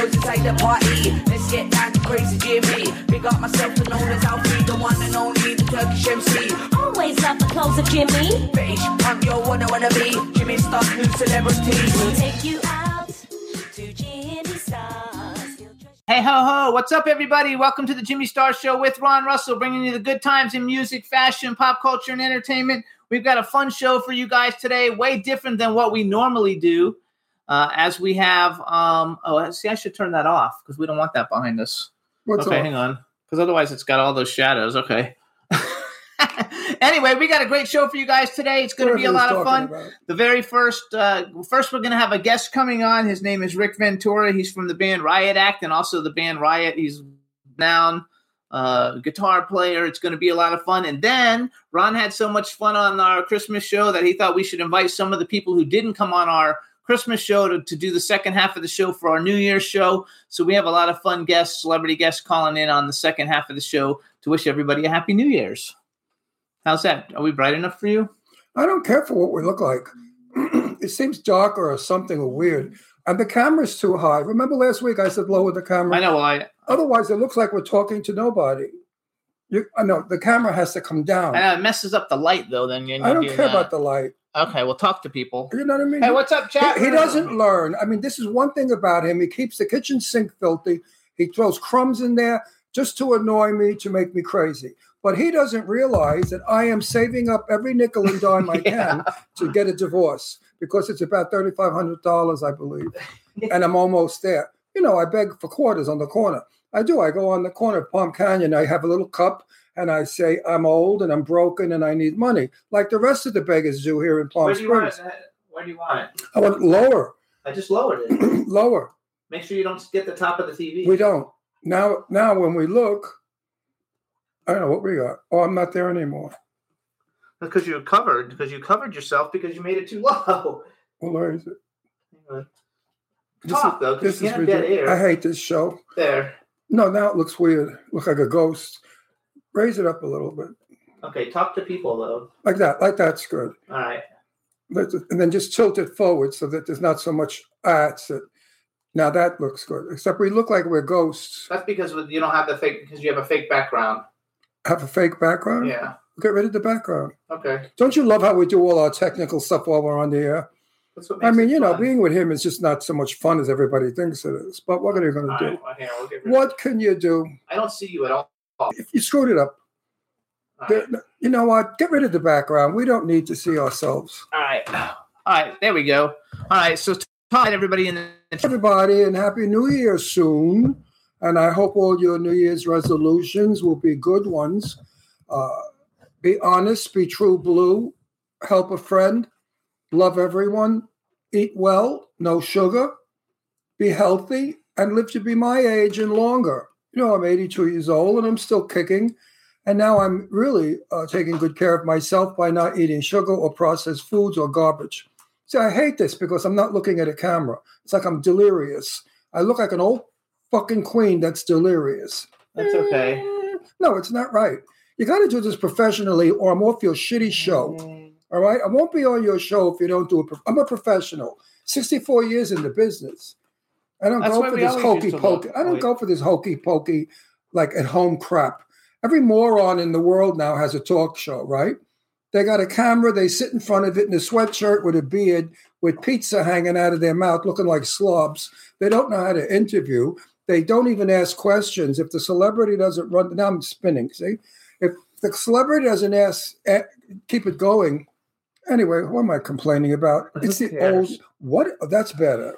Big up the girls inside the party. Let's get down to crazy Jimmy. Big up myself and known as Alfie, the one and only, the Turkish MC. Always love the clothes of Jimmy. Bitch, I'm your one I wanna be. Jimmy Star, new celebrity. We'll take you out to Jimmy Stars. Hey ho ho! What's up, everybody? Welcome to the Jimmy Star Show with Ron Russell, bringing you the good times in music, fashion, pop culture, and entertainment. We've got a fun show for you guys today, way different than what we normally do. Uh, as we have, um, oh, see, I should turn that off because we don't want that behind us. What's okay, off? hang on, because otherwise it's got all those shadows. Okay. anyway, we got a great show for you guys today. It's going to be a lot of fun. about. The very first, uh, first we're going to have a guest coming on. His name is Rick Ventura. He's from the band Riot Act and also the band Riot. He's down uh, guitar player. It's going to be a lot of fun. And then Ron had so much fun on our Christmas show that he thought we should invite some of the people who didn't come on our Christmas show to, to do the second half of the show for our New Year's show. So we have a lot of fun guests, celebrity guests calling in on the second half of the show to wish everybody a happy New Year's. How's that? Are we bright enough for you? I don't care for what we look like. it seems darker or something or weird. And the camera's too high. Remember last week I said lower the camera? I know. Well, I, Otherwise, it looks like we're talking to nobody. You, I know the camera has to come down. Know it messes up the light though. Then you I don't care about the light. Okay, we'll talk to people. You know what I mean? Hey, what's up, chat? He, he doesn't learn. I mean, this is one thing about him. He keeps the kitchen sink filthy. He throws crumbs in there just to annoy me, to make me crazy. But he doesn't realize that I am saving up every nickel and dime I can to get a divorce because it's about $3,500, I believe. And I'm almost there. You know, I beg for quarters on the corner. I do. I go on the corner of Palm Canyon. I have a little cup and I say, I'm old and I'm broken and I need money, like the rest of the beggars do here in Palm Where do you want it? Springs. Where do you want it? I want lower, I just lowered it. lower. Make sure you don't get the top of the TV. We don't. Now, now when we look, I don't know what we got. Oh, I'm not there anymore. because you're covered. Because you covered yourself because you made it too low. Well, where is it? On. This is, though, this you is ridiculous. air. I hate this show. There. No, now it looks weird. Look like a ghost. Raise it up a little bit, Okay, talk to people though. like that. Like that's good. All right. And then just tilt it forward so that there's not so much. That's it. Now that looks good. Except we look like we're ghosts. That's because you don't have the fake. Because you have a fake background. Have a fake background. Yeah. Get rid of the background. Okay. Don't you love how we do all our technical stuff while we're on the air? That's what I mean, you know, being with him is just not so much fun as everybody thinks it is. But what are you going to do? right, well, here, we'll What can you do? I don't see you at all. If you screwed it up, right. you know what? Get rid of the background. We don't need to see ourselves. All right. All right. There we go. All right. So, to everybody in the. Everybody, and Happy New Year soon. And I hope all your New Year's resolutions will be good ones. Uh, be honest, be true blue, help a friend, love everyone, eat well, no sugar, be healthy, and live to be my age and longer. You know, I'm 82 years old and I'm still kicking. And now I'm really uh, taking good care of myself by not eating sugar or processed foods or garbage. See, I hate this because I'm not looking at a camera. It's like I'm delirious. I look like an old fucking queen that's delirious. That's okay. No, it's not right. You got to do this professionally, or I'm off your shitty show. All right. I won't be on your show if you don't do it. I'm a professional. 64 years in the business. I don't That's go for this hokey pokey. look- I don't go for this hokey pokey, like at home crap. Every moron in the world now has a talk show, right? They got a camera, they sit in front of it in a sweatshirt with a beard, with pizza hanging out of their mouth, looking like slobs. They don't know how to interview. They don't even ask questions. If the celebrity doesn't run, now I'm spinning, see? If the celebrity doesn't ask, eh, keep it going. Anyway, what am I complaining about? It's the old, what? That's better.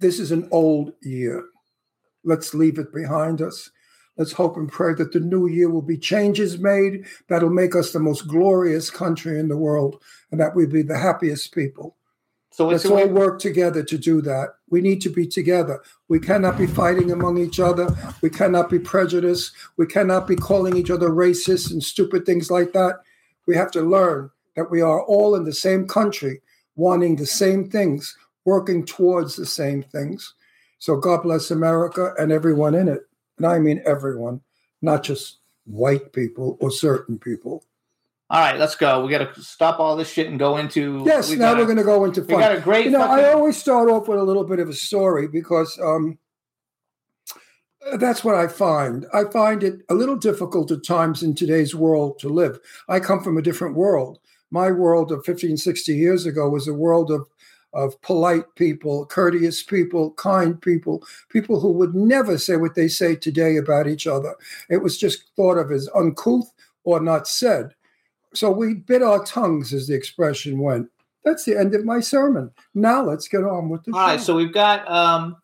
This is an old year. Let's leave it behind us. Let's hope and pray that the new year will be changes made that'll make us the most glorious country in the world and that we be the happiest people. So Let's all work together to do that. We need to be together. We cannot be fighting among each other. We cannot be prejudiced. We cannot be calling each other racist and stupid things like that. We have to learn that we are all in the same country, wanting the same things, working towards the same things. So God bless America and everyone in it. And I mean everyone, not just white people or certain people. all right. Let's go. We got to stop all this shit and go into. Yes, we now gotta- we're going to go into We got a great. you know, I always start off with a little bit of a story because um, that's what I find. I find it a little difficult at times in today's world to live. I come from a different world. My world of 15, 60 years ago was a world of of polite people, courteous people, kind people, people who would never say what they say today about each other. It was just thought of as uncouth or not said. So we bit our tongues, as the expression went. That's the end of my sermon. Now let's get on with the All right, show. so we've got um,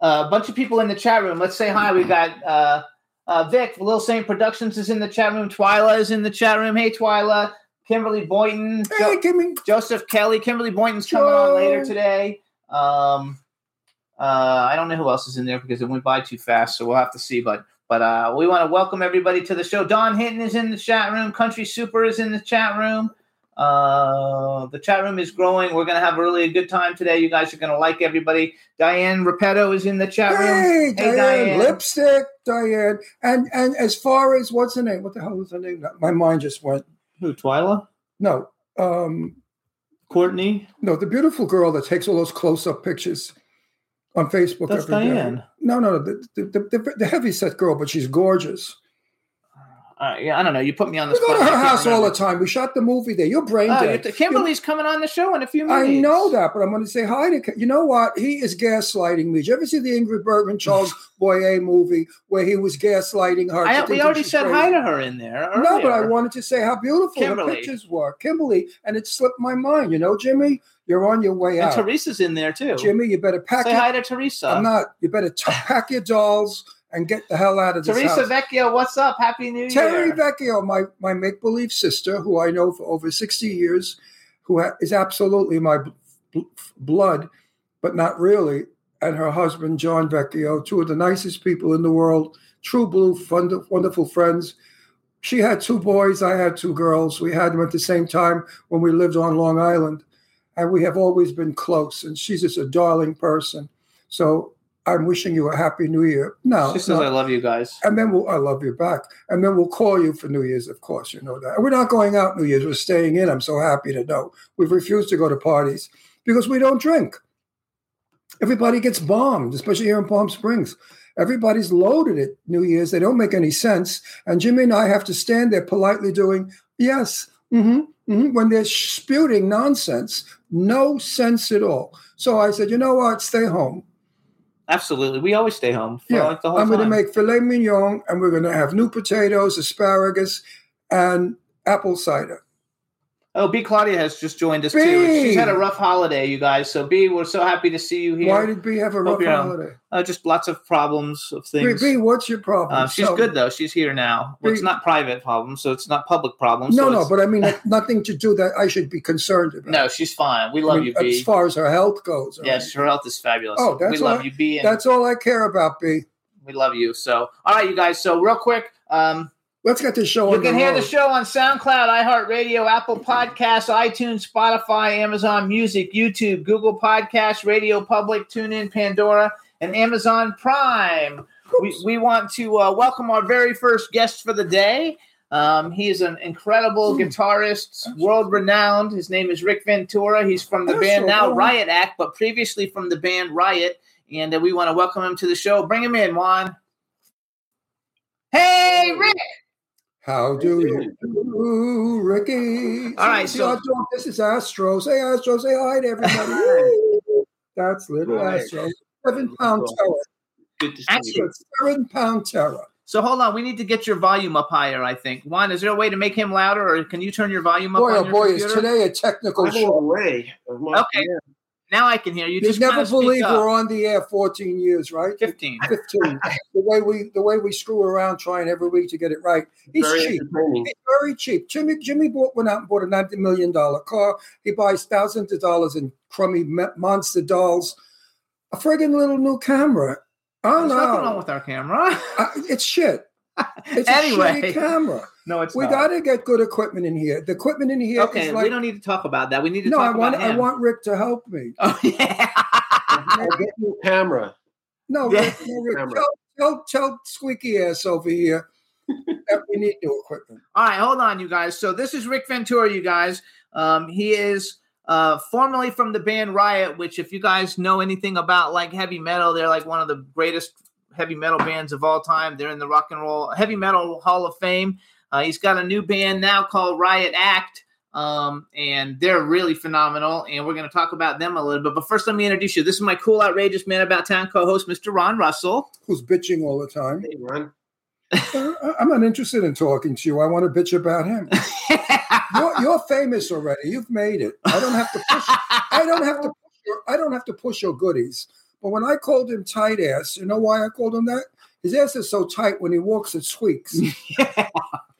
a bunch of people in the chat room. Let's say hi. We've got uh, uh, Vic, Little Saint Productions is in the chat room. Twyla is in the chat room. Hey, Twyla. Kymberli Boynton. hey, Jo- me Joseph Kelly. Kymberli Boynton's coming on later today. Um, uh, I don't know who else is in there because it went by too fast, so we'll have to see. But but uh, we want to welcome everybody to the show. Don Hinton is in the chat room. Country Super is in the chat room. Uh, the chat room is growing. We're gonna have a really a good time today. You guys are gonna like everybody. Diane Repetto is in the chat room. Hey, Diane, lipstick, Diane, and and as far as what's her name? What the hell is her name? My mind just went. Who? Twyla? No, um, Courtney? no, the beautiful girl that takes all those close-up pictures on Facebook. That's every day. Diane. No, no, the, the, the, the heavy set girl, but she's gorgeous. Uh, yeah, I don't know. You put me on the We go to her house all the time. We shot the movie there. You're brain Oh, dead. you're- Kymberli's coming on the show in a few minutes. I know that, but I'm going to say hi to. Ke- You know what? He is gaslighting me. Did you ever see the Ingrid Bergman Charles Boyer movie where he was gaslighting her? I, we already said crazy? hi to her in there. No, but I wanted to say how beautiful Kymberli. the pictures were, Kymberli, and it slipped my mind. You know, Jimmy, you're on your way And out. Teresa's in there too. Jimmy, you better pack. Say your, hi to Teresa. I'm not. You better t- pack your dolls and get the hell out of this Teresa house. Vecchio, what's up? Happy New Terry Year. Terry Vecchio, my my make believe sister, who I know for over sixty years, who ha- is absolutely my bl- bl- blood, but not really, and her husband John Vecchio, two of the nicest people in the world, true blue, fun, wonderful friends. She had two boys, I had two girls. We had them at the same time when we lived on Long Island, and we have always been close. And she's just a darling person. So I'm wishing you a happy New Year. No, she says, no. I love you guys. And then we'll, I love you back. And then we'll call you for New Year's, of course, you know that. And we're not going out New Year's, we're staying in. I'm so happy to know. We've refused to go to parties because we don't drink. Everybody gets bombed, especially here in Palm Springs. Everybody's loaded at New Year's. They don't make any sense. And Jimmy and I have to stand there politely doing, yes, mm-hmm, mm-hmm, when they're spewing nonsense. No sense at all. So I said, you know what? Stay home. Absolutely. We always stay home for Yeah, like the whole I'm going to make filet mignon, and we're going to have new potatoes, asparagus, and apple cider. Oh, B. Claudia has just joined us too. B. She's had a rough holiday, you guys. So, B, we're so happy to see you here. Why did B have a rough um, holiday? Uh, just lots of problems of things. B, what's your problem? Uh, she's Tell good though. She's here now. Well, it's not private problems, so it's not public problems. No, so no, but I mean nothing to do that I should be concerned about. no, she's fine. We I love mean, you, B. As far as her health goes. all yes, her health is fabulous. Oh, that's we love you, B. That's all I care about, B. we love you. So, all right, you guys. So, real quick, um, Let's get the show on. you can the hear road. the show on SoundCloud, iHeartRadio, Apple Podcasts, iTunes, Spotify, Amazon Music, YouTube, Google Podcasts, Radio Public, TuneIn, Pandora, and Amazon Prime. We, we want to uh, welcome our very first guest for the day. Um, he is an incredible guitarist, world renowned. His name is Rick Ventura. He's from the That's band so now cool. Riot Act, but previously from the band Riot. And uh, we want to welcome him to the show. Bring him in, Juan. Hey, Rick. How do you do, Ricky? All right, so- our this is Astro. Say Astro, say hi to everybody. That's little Hi. Astro. Seven pound terror. Good to see Actually- you. Seven pound terror. So hold on, we need to get your volume up higher. I think. Juan, is there a way to make him louder, or can you turn your volume up? Boy, on oh your boy, is today a technical I'm show. away. I'm on- Okay. Now I can hear you. You Just never believe we're on the air 14 years, right? fifteen. 15. the way we the way we screw around trying every week to get it right. He's Very cheap. entertaining. He's very cheap. Jimmy Jimmy bought went out and bought a ninety million dollar car. He buys thousands of dollars in crummy monster dolls. A friggin' little new camera. Oh There's nothing wrong with our camera. Uh, it's shit. It's Anyway. a shitty camera. no, it's We not. got to get good equipment in here. The equipment in here Okay, is like we don't need to talk about that. We need to no. I want about I want Rick to help me. Oh yeah. I'll get you a camera. No, Yeah. Rick, no, Rick Camera. tell, tell tell squeaky ass over here that we need new equipment. All right, hold on, you guys. So this is Rick Ventura, you guys. Um, he is uh, formerly from the band Riot, which, if you guys know anything about like heavy metal, they're like one of the greatest heavy metal bands of all time. They're in the Rock and Roll Heavy Metal Hall of Fame. Uh, he's got a new band now called Riot Act. Um, and they're really phenomenal, and we're going to talk about them a little bit. But first, let me introduce you. This is my cool, outrageous man about town co-host, Mr. Ron Russell. Who's bitching all the time? Hey, Ron. Uh, I'm not interested in talking to you. I want to bitch about him. You're, you're famous already. You've made it. I don't have to push. I don't have to. Push your, I don't have to push your goodies. But when I called him tight ass, you know why I called him that? His ass is so tight when he walks, it squeaks.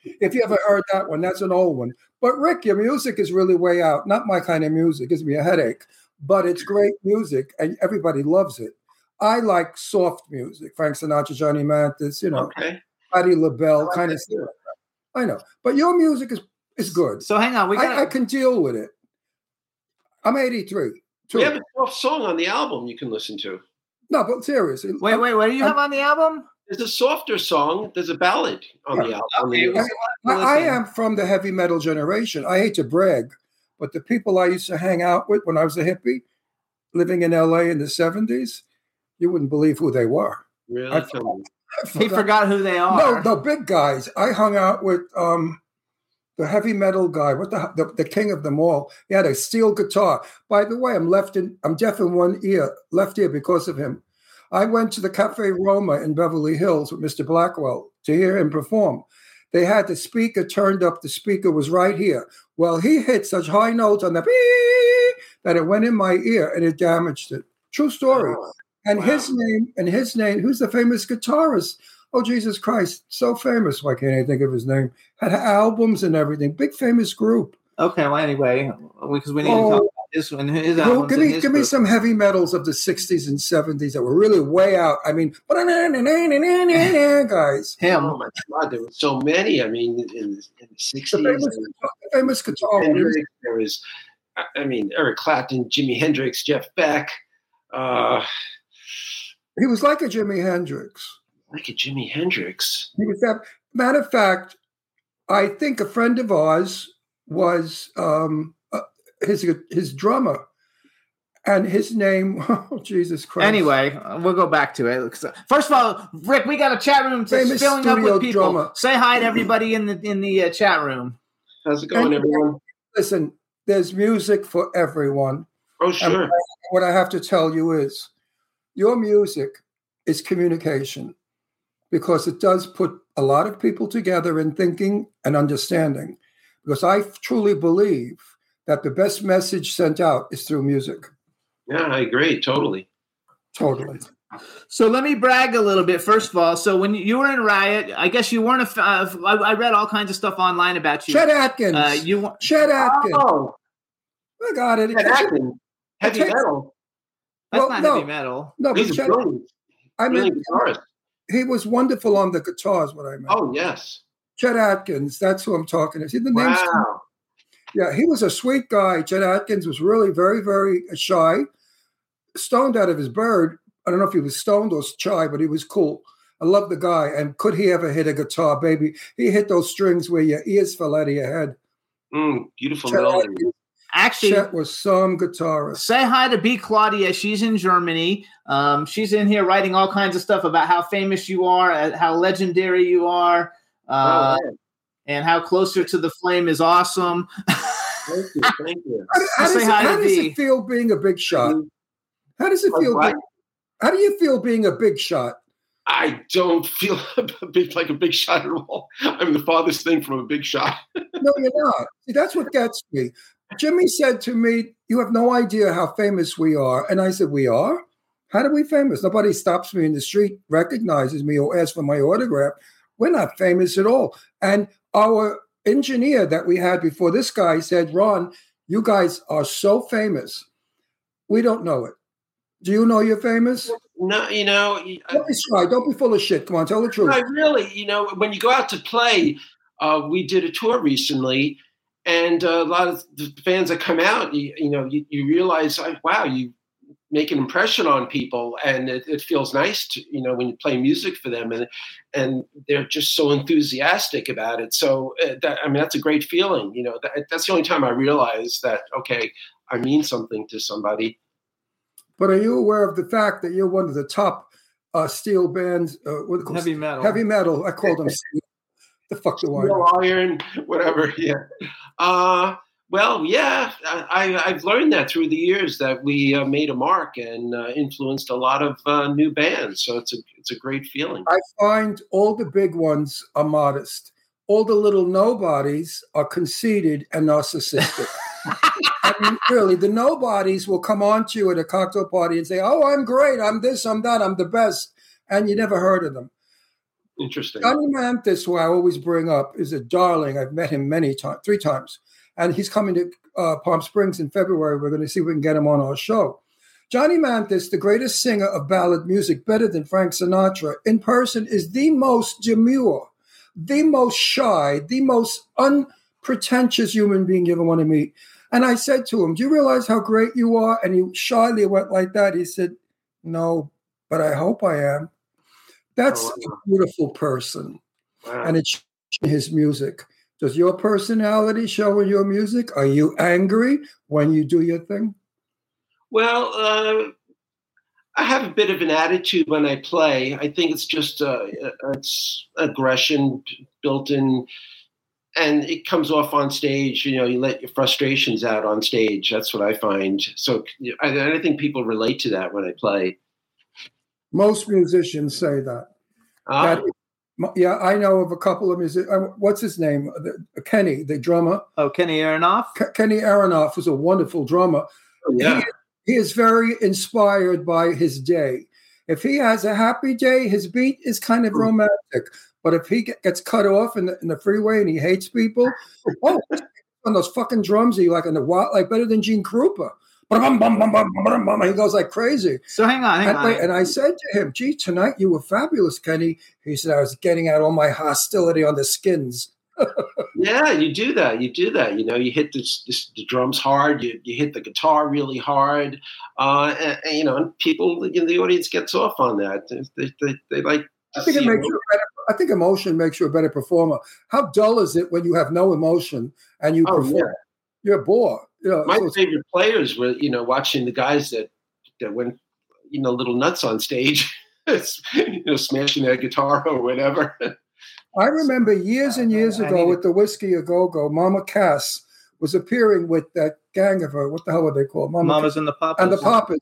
if you ever heard that one, that's an old one. But Rick, your music is really way out. Not my kind of music. Gives me a headache. But it's great music, and everybody loves it. I like soft music. Frank Sinatra, Johnny Mathis, you know, Okay. Patti LaBelle, like kind that of stuff. I know, but your music is is good. so hang on, we got. I, I can deal with it. I'm 83. Too. We have a soft song on the album you can listen to. no, but seriously, wait, wait. What do you have on the album? There's a softer song. There's a ballad on the Yeah. album. Okay, the- well, I, I listen. am from the heavy metal generation. I hate to brag, but the people I used to hang out with when I was a hippie, living in LA in the 70s, you wouldn't believe who they were. really? I- Tell me. I He forgot who they are. no, the big guys. I hung out with um, the heavy metal guy. What the, the the king of them all? He had a steel guitar. By the way, I'm left in. I'm deaf in one ear, left ear because of him. I went to the Cafe Roma in Beverly Hills with Mr. Blackwell to hear him perform. They had the speaker turned up. The speaker was right here. Well, he hit such high notes on the that it went in my ear and it damaged it. True story. Oh, And Wow. his name, and his name, who's the famous guitarist? Oh, Jesus Christ, so famous. Why can't I think of his name? Had albums and everything. Big famous group. Okay, well, anyway, because we need to Oh. talk about this one. His albums give me, give me some heavy metals of the 60s and 70s that were really way out. I mean, guys. Him. Oh my God, there were so many. I mean, in, in the The '60s, famous, and the famous guitar. Hendrix, there was, I- I mean, Eric Clapton, Jimi Hendrix, Jeff Beck, uh, He was like a Jimi Hendrix. Like a Jimi Hendrix. He was that. Matter of fact, I think a friend of ours was um, uh, his his drummer, and his name. Oh Jesus Christ! Anyway, we'll go back to it. First of all, Rick, we got a chat room to Famous filling up with people. drummer. Say hi to everybody in the in the uh, chat room. How's it going, And- everyone? listen. There's music for everyone. Oh, sure. What I have to tell you is, your music is communication, because it does put a lot of people together in thinking and understanding. Because I truly believe that the best message sent out is through music. Yeah, I agree. Totally. Totally. So let me brag a little bit. First of all, so when you were in Riot, I guess you weren't a. f- Uh, I, I read all kinds of stuff online about you. Chet Atkins. Uh, you wa- Chet Atkins. Oh, I got it. Chet Atkins, heavy metal. that's well, not no. heavy metal. No, but He's a Chet, brilliant, I mean, brilliant guitarist. He was wonderful on the guitars. What I meant. Oh, yes. Chet Atkins. That's who I'm talking to. See the names. Wow. Yeah, he was a sweet guy. Chet Atkins was really very, very shy, stoned out of his bird. I don't know if he was stoned or shy, but he was cool. I love the guy. And could he ever hit a guitar, baby? He hit those strings where your ears fell out of your head. Mm, beautiful Chet melody. Atkins- Actually, Chet was some guitarist. say hi to B Claudia. She's in Germany. Um, she's in here writing all kinds of stuff about how famous you are, uh, how legendary you are, uh, oh, and how closer to the flame is awesome. thank you, thank you. How, how does, it, how does it feel being a big shot? How does it feel? being- how do you feel being a big shot? I don't feel like a big shot at all. I'm the farthest thing from a big shot. No, you're not. See, that's what gets me. Jimmy said to me, You have no idea how famous we are. And I said, We are? How are we famous? Nobody stops me in the street, recognizes me, or asks for my autograph. We're not famous at all. And our engineer that we had before this guy said, Ron, you guys are so famous. We don't know it. Do you know you're famous? No, you know, I, Don't be shy. Don't be full of shit. Come on, tell the truth. I really, you know, when you go out to play, uh, we did a tour recently, and uh, a lot of the fans that come out, you, you know, you, you realize, wow, you make an impression on people, and it, it feels nice to, you know, when you play music for them, and and they're just so enthusiastic about it. So, uh, that, I mean, that's a great feeling. You know, that, that's the only time I realize that okay, I mean something to somebody. But are you aware of the fact that you're one of the top uh, steel bands? Uh, what do they call Heavy metal. Heavy metal. I call them. The fuck know? Iron, whatever. Yeah. Uh, well, yeah, I, I- I've learned that through the years that we uh, made a mark and uh, influenced a lot of uh, new bands. So it's a it's a great feeling. I find all the big ones are modest. All the little nobodies are conceited and narcissistic. I mean, really, the nobodies will come on to you at a cocktail party and say, "Oh, I'm great. I'm this. I'm that. I'm the best," and you never heard of them. Interesting. Johnny Mathis, who I always bring up, is a darling. I've met him many times, three times, and he's coming to uh, Palm Springs in February. We're going to see if we can get him on our show. Johnny Mathis, the greatest singer of ballad music, better than Frank Sinatra, in person is the most demure, the most shy, the most unpretentious human being you ever want to meet. And I said to him, Do you realize how great you are? And he shyly went like that. He said, No, but I hope I am. That's Oh, a beautiful person Wow. and it's his music. Does your personality show in your music? Are you angry when you do your thing? Well, uh, I have a bit of an attitude when I play. I think it's just uh, it's aggression built in, and it comes off on stage. You know, you let your frustrations out on stage. That's what I find. So I, I think people relate to that when I play. Most musicians say that. Uh, That- yeah, I know of a couple of music. uh, What's his name? Kenny, the drummer. Oh, Kenny Aronoff. Ke- Kenny Aronoff was a wonderful drummer. yeah. He is very inspired by his day. If he has a happy day, his beat is kind of romantic. But if he gets cut off in the, in the freeway and he hates people, oh, on those fucking drums, he like in the wild, like better than Gene Krupa. Bum, bum, bum, bum, bum, bum. He goes like crazy. So hang on, hang And, on. wait, and I said to him, "Gee, tonight you were fabulous, Kenny." He said, "I was getting out all my hostility on the skins." Yeah, you do that. You do that. You know, you hit this, this, the drums hard. You, you hit the guitar really hard. Uh, and, and, you know, and people in the audience gets off on that. They, they, they like. I think it makes you better. I think emotion makes you a better performer. How dull is it when you have no emotion and you Oh, perform? yeah. You're bored. You My so favorite players were, you know, watching the guys that that went, you know, little nuts on stage, you know, smashing their guitar or whatever. I remember years and years I ago need with the Whiskey a Go Go, Mama Cass was appearing with that gang of her. What the hell were they called? Mama Mamas and the Papas. and the Papas.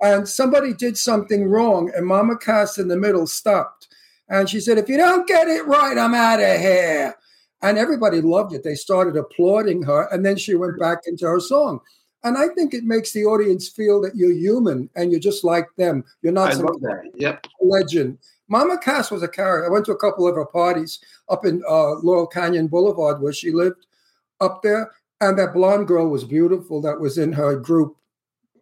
And somebody did something wrong, and Mama Cass in the middle stopped. And she said, If you don't get it right, I'm out of here. And everybody loved it. They started applauding her, and then she went back into her song. And I think it makes the audience feel that you're human and you're just like them. You're not I some love that. Yep. legend. Mama Cass was a character. I went to a couple of her parties up in uh, Laurel Canyon Boulevard where she lived up there. And that blonde girl was beautiful that was in her group,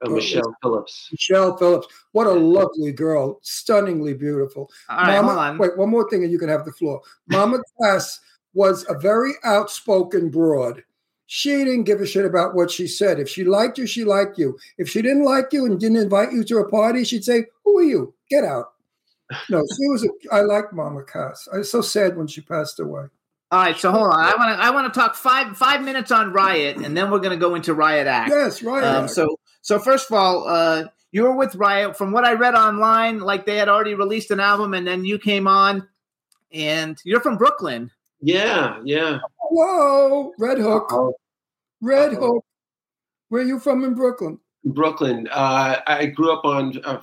Uh, Michelle Phillips. Michelle Phillips. What a lovely girl, stunningly beautiful. All right, Mama, hold on. Wait, one more thing, and you can have the floor. Mama Cass was a very outspoken broad. She didn't give a shit about what she said. If she liked you, she liked you. If she didn't like you and didn't invite you to a party, she'd say, "Who are you? Get out." No, she was. A, I like Mama Cass. I was so sad when she passed away. All right, so hold on. I want to I want to talk five five minutes on Riot, and then we're going to go into Riot Act. Yes, Riot. Um, so so first of all, uh, you were with Riot. From what I read online, like they had already released an album, and then you came on, and you're from Brooklyn. Yeah, yeah. Whoa, Red Hook, Oh, Red Uh-oh. Hook. Where are you from in Brooklyn? Brooklyn. Uh, I grew up on uh,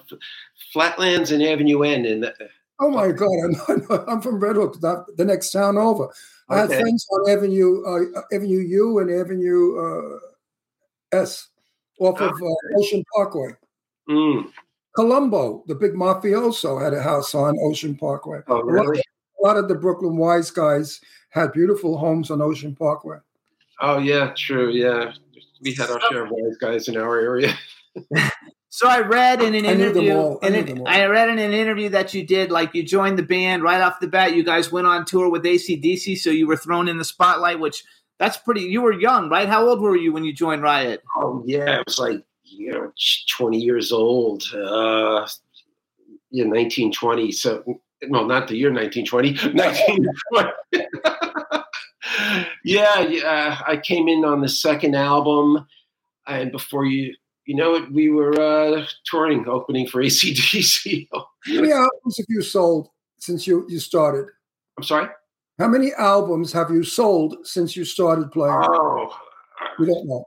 Flatlands and Avenue N, and uh, Oh my God, I'm, I'm from Red Hook, the, the next town over. I had friends on Avenue uh, Avenue U and Avenue uh, S, off of uh, Ocean Parkway. mm, Columbo, the big mafioso, had a house on Ocean Parkway. oh really? A lot of the Brooklyn wise guys had beautiful homes on Ocean Parkway. Oh yeah, true. Yeah, we had our share of wise guys in our area. So I read in an I knew them interview, all. I in knew an- them all. I read in an interview that you did, like you joined the band right off the bat. You guys went on tour with ACDC, so you were thrown in the spotlight. Which that's pretty. You were young, right? How old were you when you joined Riot? Oh yeah, it was like you know, twenty years old. Uh, yeah, nineteen twenty. So no, not the year nineteen twenty. Nineteen twenty. yeah, yeah. I came in on the second album, and before you, you know it, we were uh, touring, opening for ACDC. How many albums have you sold since you, you started? I'm sorry. How many albums have you sold since you started playing? Oh, we don't know.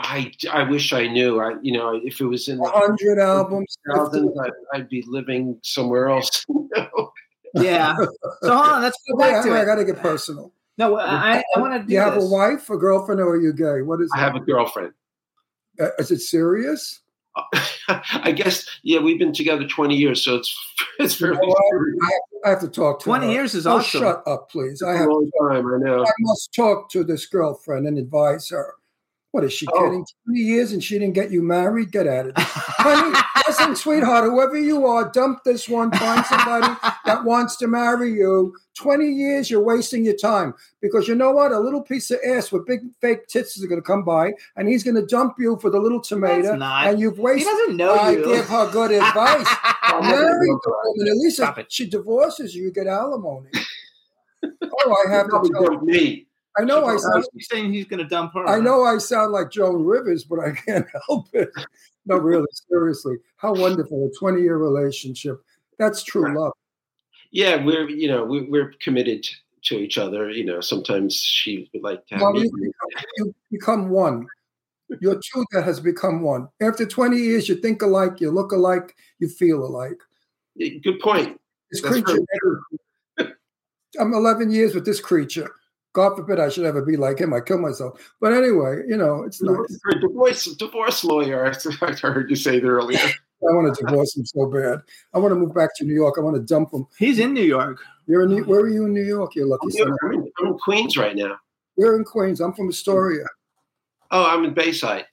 I, I wish I knew. I you know if it was in the hundred albums. thousands, I'd, I'd be living somewhere else. you know? Yeah. So hold on, let's go Wait, back to I, I got to get personal. No, I, I want to do You have this. a wife, a girlfriend, or are you gay? What is I it? have a girlfriend. Uh, is it serious? I guess yeah, we've been together twenty years, so it's it's You very know what? I, have, I have to talk to 20 her. years is oh, awesome. shut up, please. I have. a long time. I know. I must talk to this girlfriend and advise her. What is she Oh. kidding? Twenty years and she didn't get you married? Get at it, honey. Listen, sweetheart, whoever you are, dump this one. Find somebody that wants to marry you. Twenty years, you're wasting your time because you know what? A little piece of ass with big fake tits is going to come by, and he's going to dump you for the little tomato, That's not. and you've wasted. He doesn't know I you. give her good advice. Marry the woman. At least Stop if it. she divorces you, you get alimony. oh, I have to tell. dumped me. I know I sound. Saying he's going to dump her. I know I sound like Joan Rivers, but I can't help it. No, really, seriously. How wonderful a 20 year relationship. That's true love. Yeah, we're you know we, we're committed to each other. You know, sometimes she would like to have Well, me. you, you become one. Two that has become one. After 20 years, you think alike, you look alike, you feel alike. Good point. This That's creature, I'm 11 years with this creature. God forbid I should ever be like him. I kill myself. But anyway, you know, it's nice. For a divorce divorce lawyer, I heard you say that earlier. I want to divorce him so bad. I want to move back to New York. I want to dump him. He's in New York. You're in New, where are you in New York? You're lucky I'm son. in, I'm in- I'm in Queens right now. We're in Queens. I'm from Astoria. Oh, I'm in Bayside.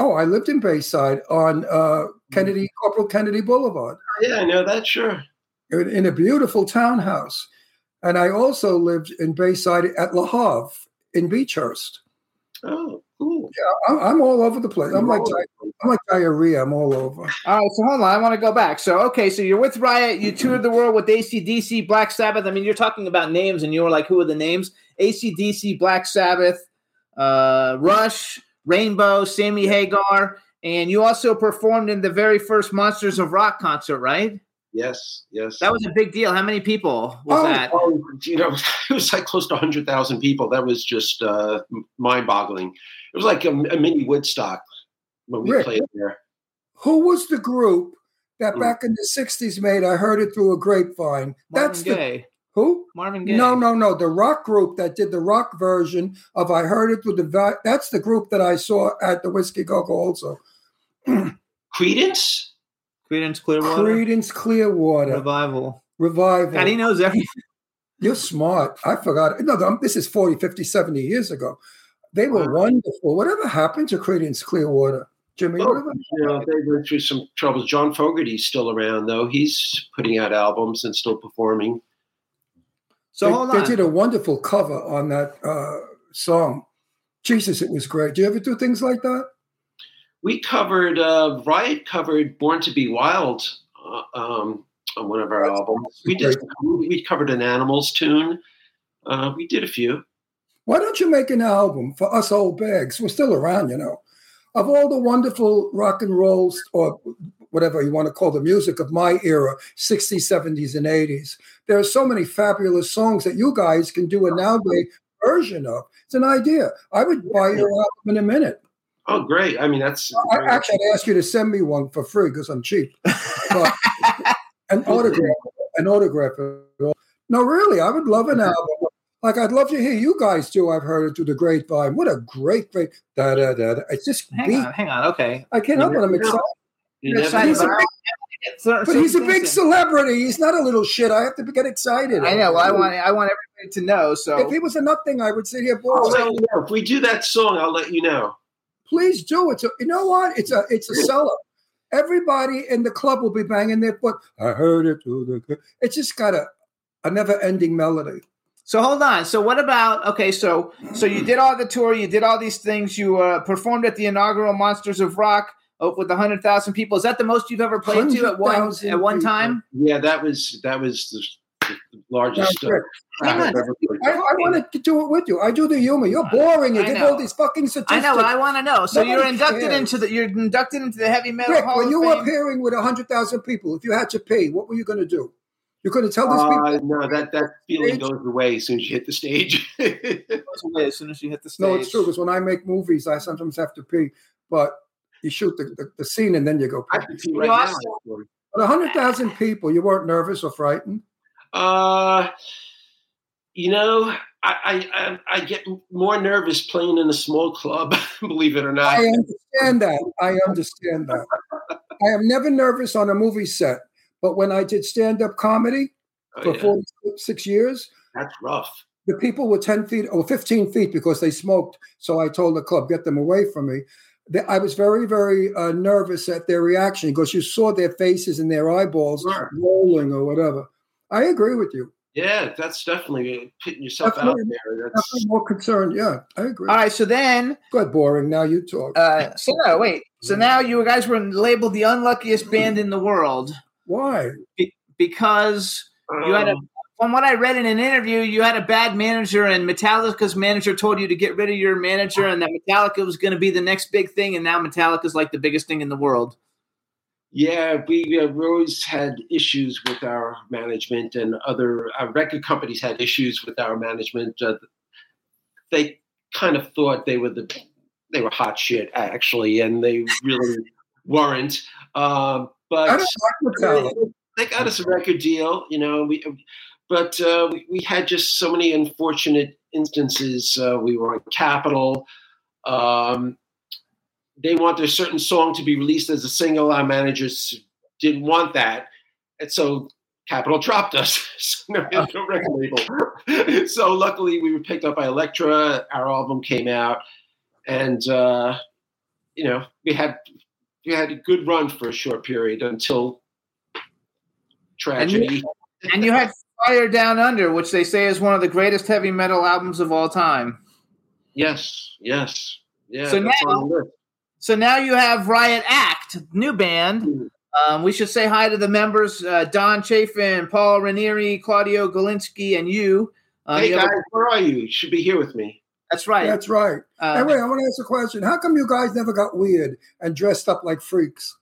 Oh, I lived in Bayside on uh, Kennedy, Corporal Kennedy Boulevard, Yeah, I know that. Sure. in, in a beautiful townhouse. And I also lived in Bayside at La Havre in Beechhurst. Oh, cool. Yeah, I'm, I'm all over the place. I'm like di- I'm like diarrhea. I'm all over. All right, so hold on. I want to go back. So, okay, so you're with Riot. You toured the world with ACDC, Black Sabbath. I mean, you're talking about names, and you were like, who are the names? ACDC, Black Sabbath, uh, Rush, Rainbow, Sammy Hagar. And you also performed in the very first Monsters of Rock concert, right? Yes, yes. That was a big deal. How many people was Oh, that? Oh, you know, it was like close to 100,000 people. That was just uh, mind boggling. It was like a, a mini Woodstock when we Rick. played there. Who was the group that Hmm. back in the '60s made? I heard it through a grapevine. That's Marvin the Gaye. who? Marvin Gaye. No, no, no. The rock group that did the rock version of "I Heard It Through the." Va- That's the group that I saw at the Whiskey Go Go. Also, Creedence? Creedence Clearwater. Creedence Clearwater Revival. Revival. God, he knows everything. You're smart. I forgot. No, no, this is 40, 50, 70 years ago. They were Wow. wonderful. Whatever happened to Creedence Clearwater? Jimmy, Oh, whatever? you know, they went through some troubles. John Fogerty's still around, though. He's putting out albums and still performing. So they, hold they did a wonderful cover on that uh, song. Jesus, it was great. Do you ever do things like that? We covered, uh, Riot covered Born to Be Wild uh, um, on one of our albums. We did. We covered an Animals tune. Uh, we did a few. Why don't you make an album for us old bags? We're still around, you know, of all the wonderful rock and rolls or whatever you want to call the music of my era, 60s, 70s, and 80s. There are so many fabulous songs that you guys can do a nowadays version of. It's an idea. I would buy your album in a minute. Oh, great! I mean, that's I, actually I'd ask you to send me one for free because I'm cheap. But an autograph, an autograph. No, really, I would love an album. Like I'd love to hear you guys do. I've heard it through the grapevine. What a great, great da da da. da. It's just Hang beat. on, hang on. Okay. I can't help it. I'm excited. You You're never excited, He's a but big- But he's a big celebrity. He's not a little shit. I have to get excited. I know. Well, I want. I want everybody to know. So If he was a nothing, I would sit here I'll bored. let you know. If we do that song, I'll let you know. Please do. it. a, you know what? It's a it's a seller. Everybody in the club will be banging their foot. I heard it through the. It's just got a a never ending melody. So hold on. So what about okay? So so you did all the tour, you did all these things. You uh, performed at the inaugural Monsters of Rock uh, with hundred thousand people. Is that the most you've ever played to at one at one people. time? Yeah, that was that was the, the largest. Uh, Hang on. I've ever played. I, I want to do it with you. I do the humor. You're boring. You I all these fucking statistics. I know. I want to know. So Nobody you're inducted cares. into the you're inducted into the heavy metal Rick, hall when of you were appearing with hundred thousand people, if you had to pay, what were you going to do? You're going to tell these people? Uh, no, that that feeling Stage? goes away as soon as you hit the stage. Goes away as soon as you hit the stage. No, it's true. Because when I make movies, I sometimes have to pee, but you shoot the, the, the scene and then you go. I pee. can see right now. I- actually. But hundred thousand people, you weren't nervous or frightened. Uh, you know, I, I I get more nervous playing in a small club. Believe it or not. I understand that. I understand that. I am never nervous on a movie set, but when I did stand up comedy Oh, for yeah. 46 years, That's rough. the people were 10 feet or 15 feet because they smoked. So I told the club, get them away from me. I was very, very uh, nervous at their reaction because you saw their faces and their eyeballs Sure. rolling or whatever. I agree with you. Yeah, that's definitely putting yourself Definitely. out there. I'm That's more concerned. Yeah, I agree. All right. So then, Good, boring. Now you talk. uh, so no, wait. So now you guys were labeled the unluckiest band in the world Why? because you had a. um, From what I read in an interview, you had a bad manager, and Metallica's manager told you to get rid of your manager, and that Metallica was going to be the next big thing, and now Metallica's like the biggest thing in the world. Yeah, we, uh, we always had issues with our management, and other uh, record companies had issues with our management. Uh, they kind of thought they were the they were hot shit actually, and they really weren't. Um, but Metallica. they got us a record deal, you know. We, but uh, we, we had just so many unfortunate instances. Uh, we were on Capitol. Um, they want a certain song to be released as a single. Our managers didn't want that, and so Capitol dropped us. so no, no record label. so luckily, we were picked up by Elektra. Our album came out, and uh, you know we had we had a good run for a short period until tragedy. And you had Fire Down Under, which they say is one of the greatest heavy metal albums of all time. yes, yes, yeah. So now- on the list. So now you have Riot Act, new band. Um, we should say hi to the members: uh, Don Chafin, Paul Ranieri, Claudio Galinsky, and you. Um, hey you guys, a- where are you? You should be here with me. that's right. That's right. Uh, hey, wait, I want to ask a question. How come you guys never got weird and dressed up like freaks?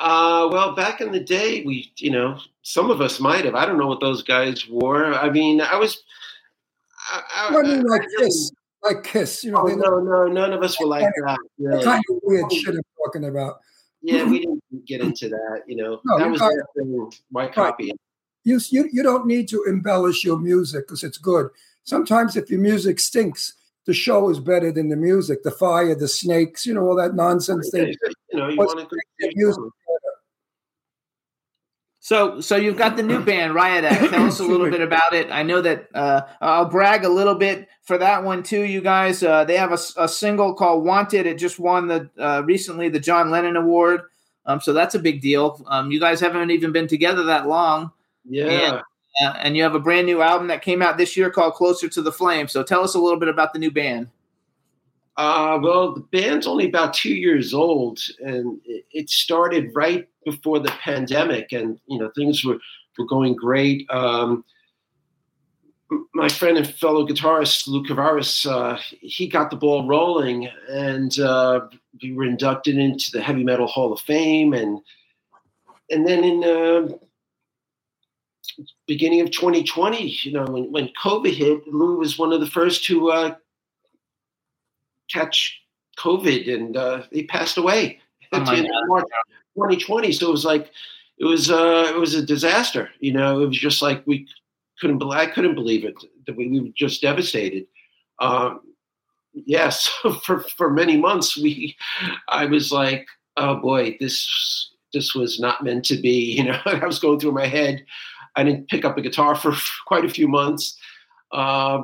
Uh, well, back in the day, we, you know, some of us might have. I don't know what those guys wore. I mean, I was. I, I, I mean, like I really- Kiss, like Kiss. You know, Oh, no, no, none of us were like that. Really. kind of weird oh. shit I'm talking about. Yeah, we didn't get into that. You know, No, that was guys- their thing. White copy. You, you, you don't need to embellish your music because it's good. Sometimes if your music stinks, the show is better than the music. The fire, the snakes, you know, all that nonsense. They, You know, you want to music? So, so you've got the new band Riot Act. Tell us a little bit about it. I know that uh, I'll brag a little bit for that one too. You guys, uh, they have a single called "Wanted." It just won the uh, recently the John Lennon Award. Um, so that's a big deal. Um, you guys haven't even been together that long, Yeah. uh, and you have a brand new album that came out this year called "Closer to the Flame." So tell us a little bit about the new band. Uh, well, the band's only about two years old, and it, started right before the pandemic, and you know things were were going great. Um, my friend and fellow guitarist Lou Kouvaris, uh, he got the ball rolling, and uh, we were inducted into the Heavy Metal Hall of Fame, and and then in uh, beginning of 2020, you know, when, when COVID hit, Lou was one of the first to uh, catch COVID, and uh, he passed away at the end of March 2020. So it was like it was uh, it was a disaster. You know, it was just like we couldn't believe I couldn't believe it that we, we were just devastated. Um, yes, for for many months we I was like, oh boy, this this was not meant to be. You know, I was going through my head. I didn't pick up a guitar for quite a few months. Uh,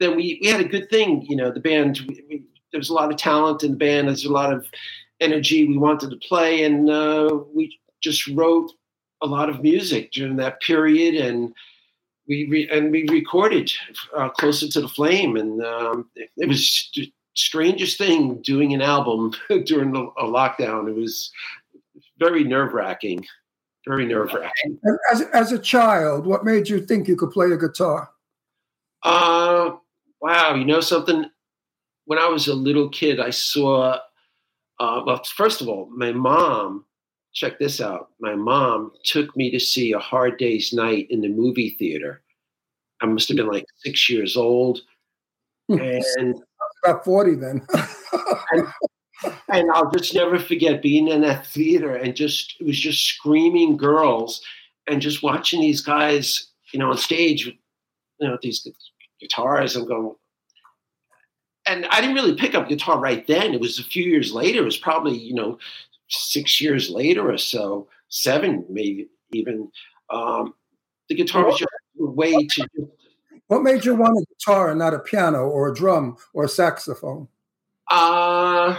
then we, we had a good thing. You know, the band, we, there was a lot of talent in the band. There's a lot of energy we wanted to play. And uh, we just wrote a lot of music during that period. And we, re- and we recorded uh, Closer to the Flame. And um, it, it was the strangest thing doing an album during a, a lockdown. It was very nerve wracking. Very nerve wracking. As, as a child, what made you think you could play a guitar? Uh, wow, you know something? When I was a little kid, I saw, uh, well, first of all, my mom, check this out. My mom took me to see A Hard Day's Night in the movie theater. I must have been like six years old. And About 40 then. and I'll just never forget being in that theater and just it was just screaming girls and just watching these guys, you know, on stage, with, you know, these guitars. I'm going, and I didn't really pick up guitar right then. It was a few years later. It was probably you know six years later or so, seven maybe even. Um, the guitar was just a way to what made you want a guitar and not a piano or a drum or a saxophone? Uh,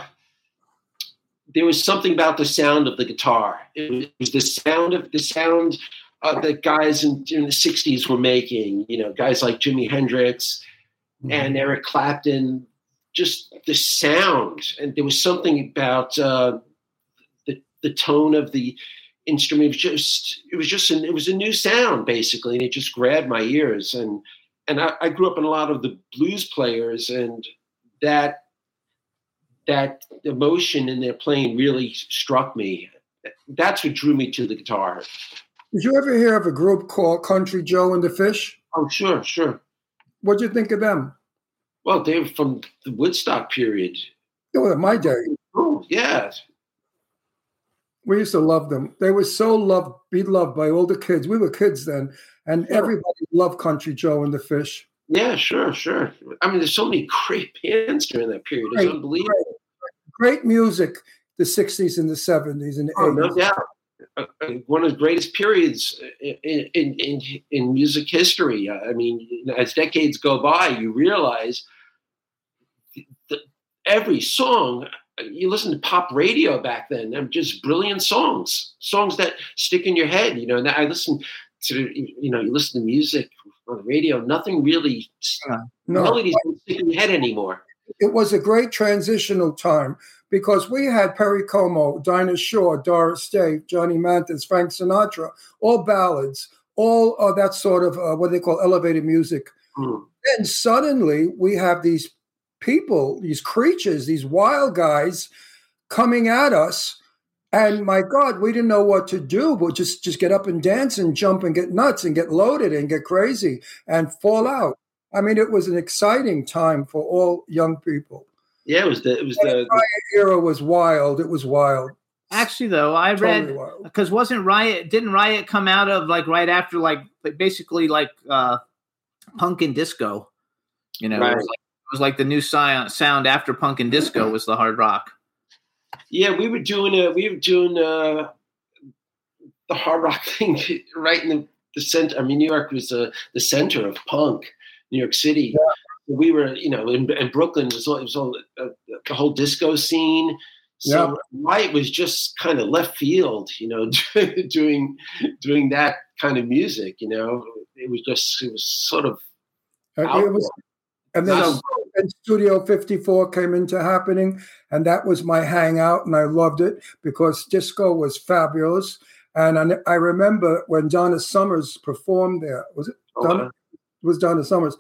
there was something about the sound of the guitar. It was the sound of the sound uh, that guys in, in, the '60s were making. You know, guys like Jimi Hendrix mm-hmm. and Eric Clapton. Just the sound, and there was something about uh, the the tone of the instrument. It was just it was just an, it was a new sound basically, and it just grabbed my ears. And and I, I grew up in a lot of the blues players, and that that emotion in their playing really struck me. That's what drew me to the guitar. Did you ever hear of a group called Country Joe and the Fish? Oh, sure, sure. What'd you think of them? Well, they were from the Woodstock period. Were my day. Oh, yeah. We used to love them. They were so loved, be loved by all the kids. We were kids then, and sure. everybody loved Country Joe and the Fish. Yeah, sure, sure. I mean, there's so many great bands during that period. It's great, unbelievable. Great, great, music, the 60s and the 70s and the oh, 80s. No doubt. Uh, one of the greatest periods in, in, in, in music history. I mean, as decades go by, you realize every song, you listen to pop radio back then, just brilliant songs, songs that stick in your head. You know, and I listen to, you know, you listen to music on the radio, nothing really, uh, no. melodies don't stick in your head anymore. It was a great transitional time because we had Perry Como, Dinah Shore, Doris Day, Johnny Mathis, Frank Sinatra, all ballads, all uh, that sort of uh, what they call elevated music. Mm. Then suddenly we have these people, these creatures, these wild guys coming at us. And my God, we didn't know what to do, but just just get up and dance and jump and get nuts and get loaded and get crazy and fall out. I mean, it was an exciting time for all young people. Yeah, it was the it was the, the era was wild. It was wild. Actually, though, I Totally read because wasn't Riot didn't Riot come out of like right after like basically like uh punk and disco. You know, it, Right. was like, it was like the new sound sound after punk and disco was the hard rock. yeah, we were doing a we were doing uh the hard rock thing right in the, the center. I mean, New York was uh, the center of punk. New York City. We were, you know, in, in Brooklyn was all, it was all uh, the whole disco scene. So Riot was just kind of left field, you know, doing doing that kind of music. You know, it was just it was sort of it was, And then and Studio 54 came into happening, and that was my hangout, and I loved it because disco was fabulous. And I, I remember when Donna Summers performed there. Was it oh, Donna? Okay. It was Donna Summers,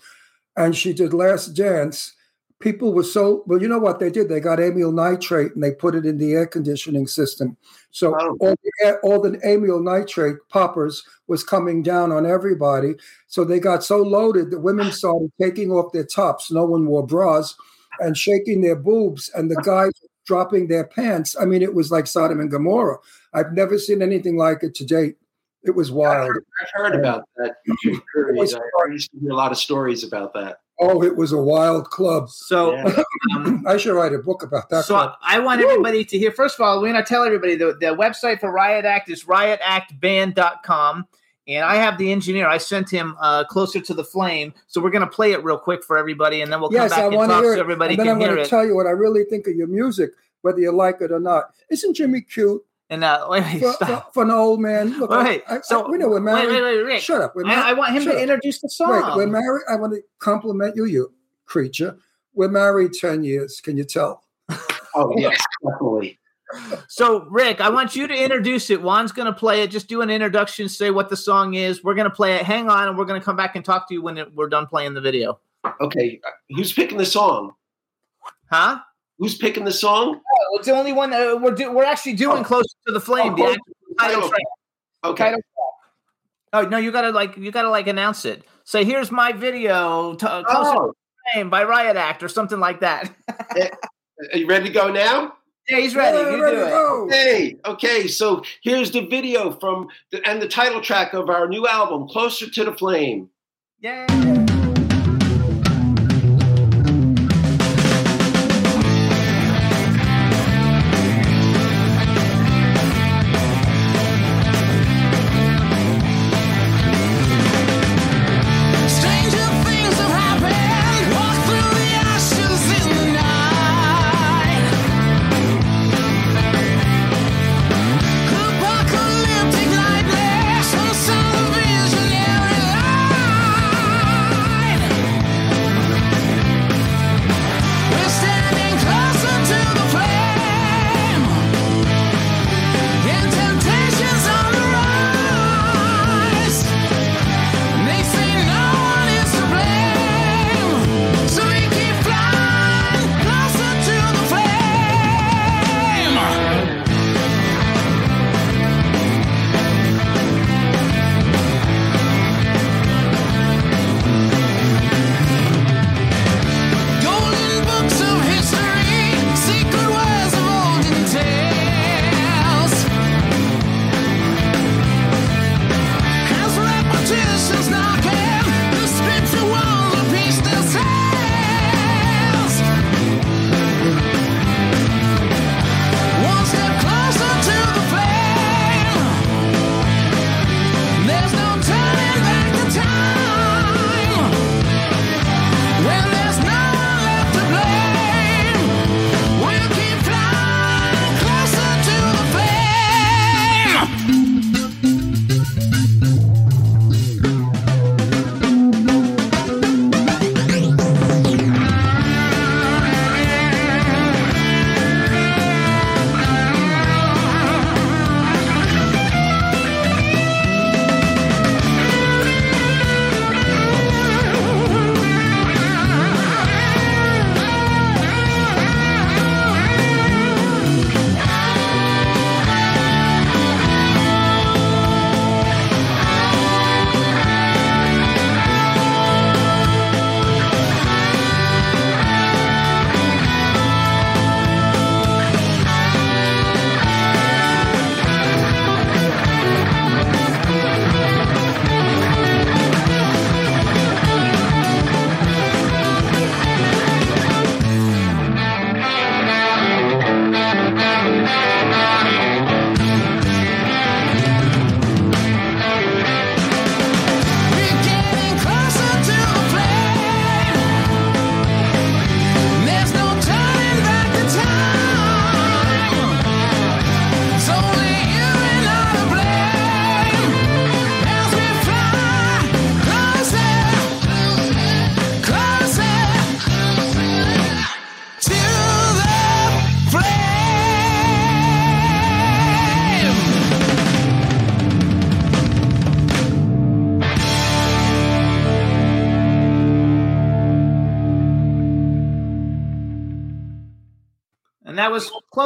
and she did Last Dance. People were so well. You know what they did? They got amyl nitrate and they put it in the air conditioning system. So Oh. all the air, all the amyl nitrate poppers was coming down on everybody. So they got so loaded that women started taking off their tops. No one wore bras and shaking their boobs, and the guys dropping their pants. I mean, it was like Sodom and Gomorrah. I've never seen anything like it to date. It was wild. I've heard about that period. I I used to hear a lot of stories about that. Oh, it was a wild club. So, Yeah. um, I should write a book about that. so club. I want everybody to hear. First of all, we're going to tell everybody the, the website for Riot Act is riotactband.com. And I have the engineer. I sent him uh, closer to the flame. So we're going to play it real quick for everybody, and then we'll come yes, back I and want to talk hear so everybody and then can I'm hear going to tell you what I really think of your music, whether you like it or not. Isn't Jimmy cute and uh, wait, wait, for, stop. for, for an old man? Look, Wait, I, I, so- we know we're Wait, married. wait, wait, Rick. Shut up. We're I, mar- I want him shut to up. introduce the song. Wait, we're married. I want to compliment you, you creature. We're married 10 years. Can you tell? Oh yes, definitely. So, Rick, I want you to introduce it. Juan's going to play it. Just do an introduction, say what the song is. We're going to play it. Hang on, and we're going to come back and talk to you when it, we're done playing the video. Okay, uh, who's picking the song? Huh? Who's picking the song? Oh, it's the only one uh, we're do- we're actually doing Oh. closer to the flame. Oh, the title track. Okay. Title track. Oh no, you gotta like you gotta like announce it. Say, here's my video, t- uh, closer to Oh, the flame by Riot Act or something like that. are you ready to go now? yeah, he's ready. Yeah, you ready do to it. go. Okay, okay. So here's the video from the, and the title track of our new album, "Closer to the Flame." Yeah.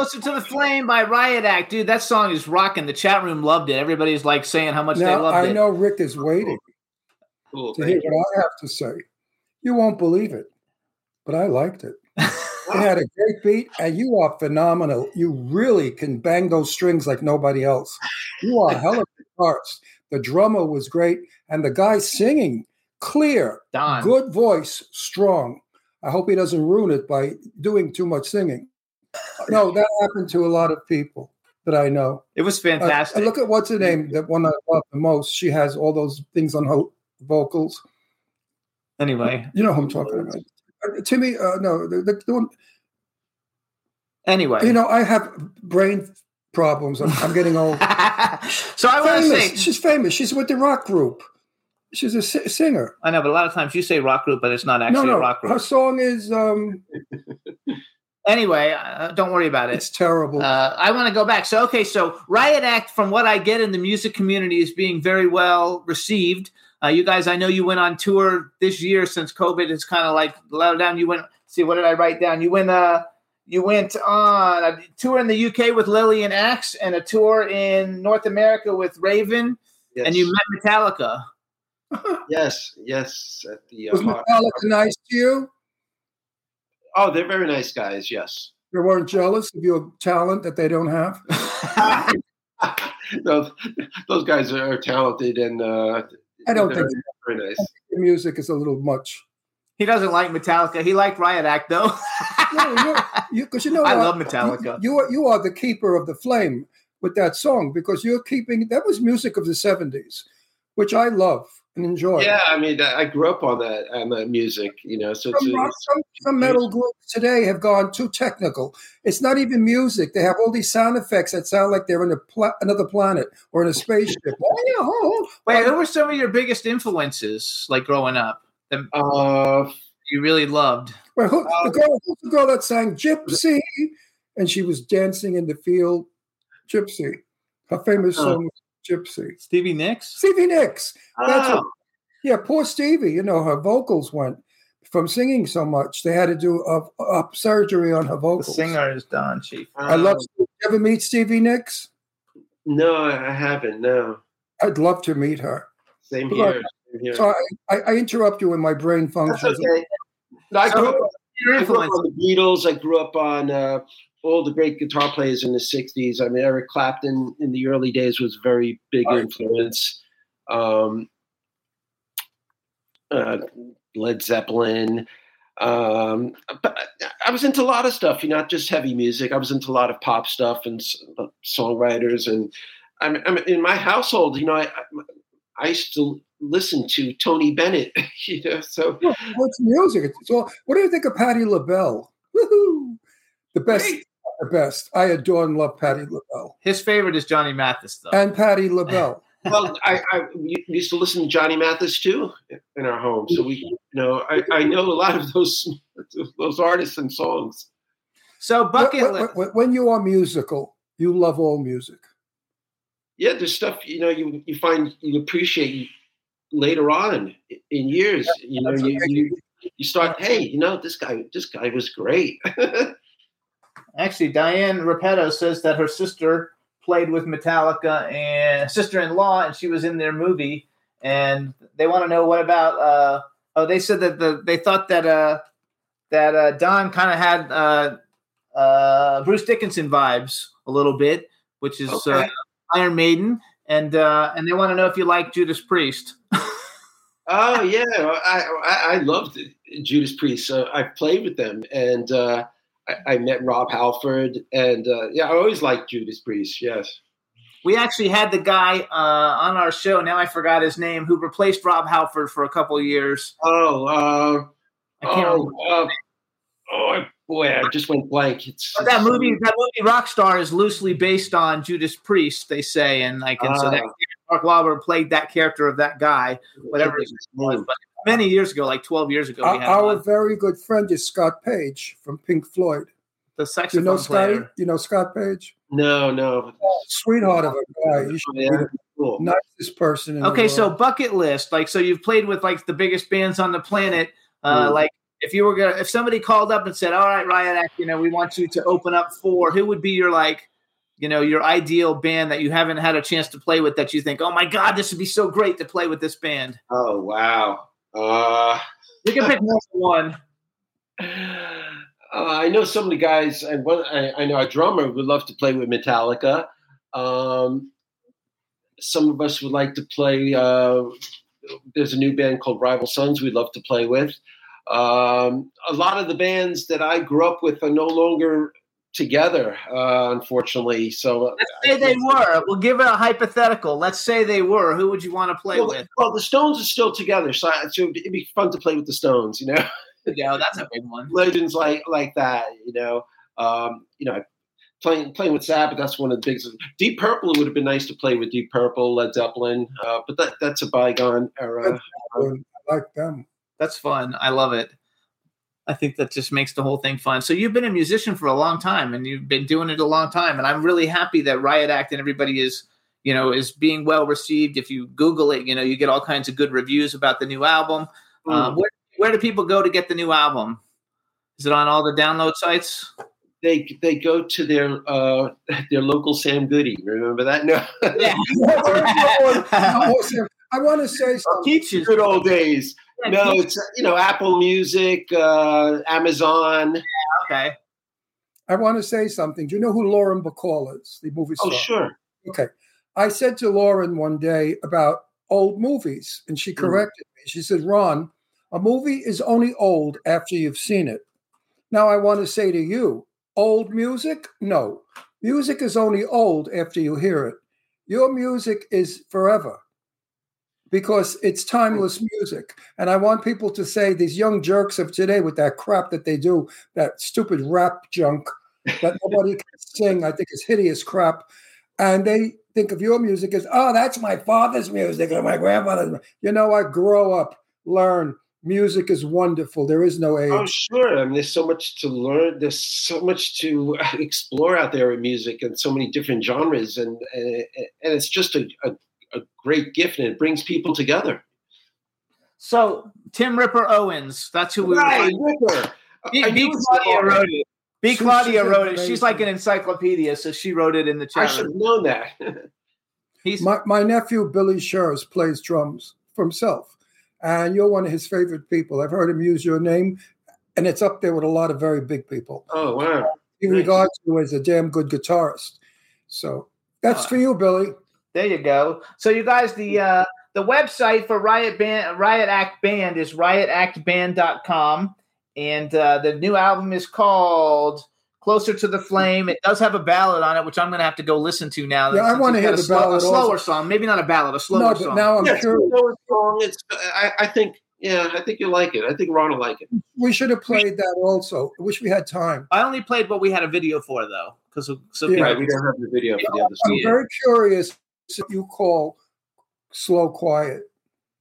Closer to the Flame by Riot Act. Dude, that song is rocking. The chat room loved it. Everybody's like saying how much they Now loved I it. know Rick is waiting Cool. to hear you. what I have to say. You won't believe it, but I liked it. It had a great beat, and you are phenomenal. You really can bang those strings like nobody else. You are a hell of a guitarist. The drummer was great, and the guy singing clear, Don. good voice, strong. I hope he doesn't ruin it by doing too much singing. No, that happened to a lot of people that I know. It was Uh, fantastic. look at what's her name, the one I love the most. She has all those things on her vocals. anyway, You know who I'm talking about. Uh, Timmy, uh, no, the, the, the one, anyway. you know, I have brain problems. I'm, I'm getting old. so I want to say, She's famous. She's with the rock group. She's a si- singer. I know, but a lot of times you say rock group, but it's not actually no. a rock group. Her song is um, Anyway, uh, don't worry about it. it's terrible. Uh, I want to go back. So, okay, so Riot Act, from what I get in the music community, is being very well received. Uh, you guys, I know you went on tour this year since COVID has kind of like allowed down. You went. See, what did I write down? You went. Uh, you went on a tour in the UK with Lillian Axe, and a tour in North America with Raven, Yes. and you met Metallica. Yes, yes. At the, uh, Was Hard- Metallica nice to you? Oh, they're very nice guys. Yes. They weren't jealous of your talent that they don't have? no, those guys are talented and uh, I don't they're think very nice. the music is a little much. He doesn't like Metallica. He liked Riot Act though. No, you because you know I what? love Metallica. You, you are you are the keeper of the flame with that song because you're keeping that was music of the '70s, which I love and enjoy. Yeah, I mean, I I grew up on that on that music, you know. So Some, rock, some, some metal groups today have gone too technical. It's not even music. They have all these sound effects that sound like they're in a pla- another planet or in a spaceship. Wait, who were some of your biggest influences, like growing up, that uh, you really loved? Well, who, the girl, who's the girl that sang Gypsy, and she was dancing in the field, Gypsy. Her famous Oh. song was Gypsy. Stevie Nicks. Stevie Nicks. That's Oh. what, yeah, poor Stevie. You know, her vocals went from singing so much. They had to do a, a surgery on her The vocals. singer is Don Chief. I love. You ever meet Stevie Nicks? No, I haven't. No, I'd love to meet her. same here. Same here. So I, I, I interrupt you when my brain That's functions. okay. I grew up, I grew up on the Beatles. I grew up on uh, all the great guitar players in the '60s. I mean, Eric Clapton in the early days was a very big Right. influence. Um, uh, Led Zeppelin. Um, but I was into a lot of stuff, you know, not just heavy music. I was into a lot of pop stuff and songwriters. And I'm, I'm in my household, you know, I, I- I used to listen to Tony Bennett, you know, so What's music? It's all, what do you think of Patti LaBelle? Woohoo! The best, Great. The best. I adore and love Patti LaBelle His favorite is Johnny Mathis, though. and Patti LaBelle. well, I, I we used to listen to Johnny Mathis too in our home, so we, you know, I, I know a lot of those those artists and songs. so bucket When- when, when you are musical, you love all music. Yeah, there's stuff you know you you find you appreciate later on in years. You know, you, you you start, hey, you know, this guy this guy was great. Actually, Diane Repetto says that her sister played with Metallica and sister-in-law, and she was in their movie. And they want to know what about? Uh, oh, they said that the they thought that uh, that uh, Don kind of had uh, uh, Bruce Dickinson vibes a little bit, which is uh, Iron Maiden. And uh, and they want to know if you like Judas Priest. oh yeah, I I, I loved Judas Priest. So I played with them, and uh, I, I met Rob Halford, and uh, yeah, I always liked Judas Priest. Yes. We actually had the guy uh, on our show. Now I forgot his name, who replaced Rob Halford for a couple of years. Oh, uh, I can't oh, remember. uh, oh, boy, I just went blank. It's But that movie, that movie Rockstar is loosely based on Judas Priest, they say, and like, and so that Ah. Mark Wahlberg played that character of that guy, whatever his name was. But many years ago, like twelve years ago, we Our, had our one. very good friend is Scott Page from Pink Floyd. the You saxophone know Scotty? player. You know Scott Page? No, no. Sweetheart of a guy. You should Yeah, be the cool. nicest person in Okay, the so bucket list, like, so you've played with like the biggest bands on the planet, uh, Mm. like if you were gonna, if somebody called up and said, "All right, Riot Act, you know, we want you to open up for," who would be your like, you know, your ideal band that you haven't had a chance to play with that you think, "Oh my God, this would be so great to play with this band." Oh wow. Uh, You can pick more than one. Uh, I know some of the guys. One, I, I know a drummer would love to play with Metallica. Um, some of us would like to play. Uh, there's a new band called Rival Sons we'd love to play with. Um, a lot of the bands that I grew up with are no longer together, uh, unfortunately. So Let's say they were. We'll give it a hypothetical. Let's say they were. Who would you want to play well, with? well, the Stones are still together, so, I- so it'd be fun to play with the Stones. You know. Yeah, that's a big one. legends like like that. You know, um, you know, playing playing with Sabbath. That's one of the biggest. Deep Purple it would have been nice to play with Deep Purple, Led Zeppelin, uh, but that that's a bygone era. I like them. That's fun. I love it. I think that just makes the whole thing fun. So you've been a musician for a long time, and you've been doing it a long time, and I'm really happy that Riot Act and everybody is, you know, is being well received. If you Google it, you know, you get all kinds of good reviews about the new album. Uh, Mm. where, where do people go to get the new album? Is it on all the download sites? They they go to their uh, their local Sam Goody. Remember that? No, Yeah. I want to say something. Good old days. Yeah, No, it's you know Apple Music, uh, Amazon. Okay. I want to say something. Do you know who Lauren Bacall is? The movie star. Oh sure. Okay. I said to Lauren one day about old movies, and she corrected me. She said, Ron, a movie is only old after you've seen it. Now, I want to say to you, old music? No. Music is only old after you hear it. Your music is forever because it's timeless music. And I want people to say these young jerks of today with that crap that they do, that stupid rap junk that nobody can sing, I think is hideous crap. And they think of your music as, oh, that's my father's music or my grandfather's. mu-" You know what? Grow up, learn. Music is wonderful. There is no oh, age. Oh, sure. I mean, there's so much to learn. There's so much to explore out there in music and so many different genres. And, and, and it's just a, a, a great gift and it brings people together. So Tim Ripper Owens, that's who we Right, were. Ripper. B, I B knew it was Claudia wrote it. B Claudia wrote it. She's like an encyclopedia, so she wrote it in the chat. I should have known that. He's My, my nephew, Billy Shurs, plays drums for himself. And you're one of his favorite people. I've heard him use your name, and it's up there with a lot of very big people. oh, wow. He Nice. regards you as a damn good guitarist. So that's Uh, for you, Billy. There you go. So you guys, the uh, the website for Riot Band Riot Act Band is riotactband.com. And uh, the new album is called Closer to the Flame. It does have a ballad on it, which I'm going to have to go listen to now. Yeah, I wanna hear the a slow- ballad A slower also. song, maybe not a ballad, a slower No, but song. now I'm Yeah, curious. it's wrong. It's, I, I think, yeah, I think you like it. I think Ron will like it. We should have played that also. I wish we had time. I only played what we had a video for, though, because so Yeah. Right, we don't have the video for the other I'm song. very curious what you call slow quiet.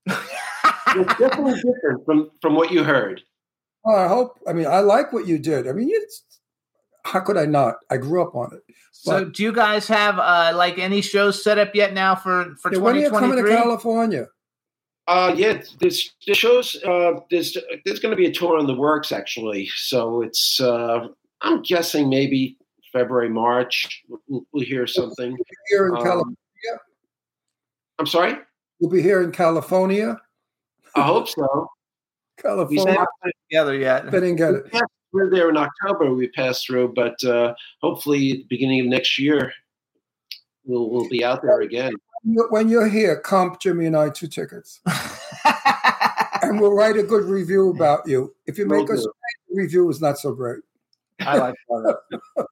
It's definitely different from, from what you heard. Well, I hope. I mean, I like what you did. I mean, it's how could I not? I grew up on it. So, do you guys have uh, like any shows set up yet now for for Yeah, when are you coming to 2023? California? Uh, yeah, this the shows. Uh, there's there's going to be a tour in the works actually. So it's uh, I'm guessing maybe February March. We'll, we'll hear something. Here in Um, California. I'm sorry. You'll be here in California. I hope so. California. Together yet. They didn't get it. through there in October. We passed through, but uh, hopefully at the beginning of next year we'll we'll be out there again. When you're here, comp Jimmy and I two tickets, and we'll write a good review about you. If you make Will us review is not so great. I like that.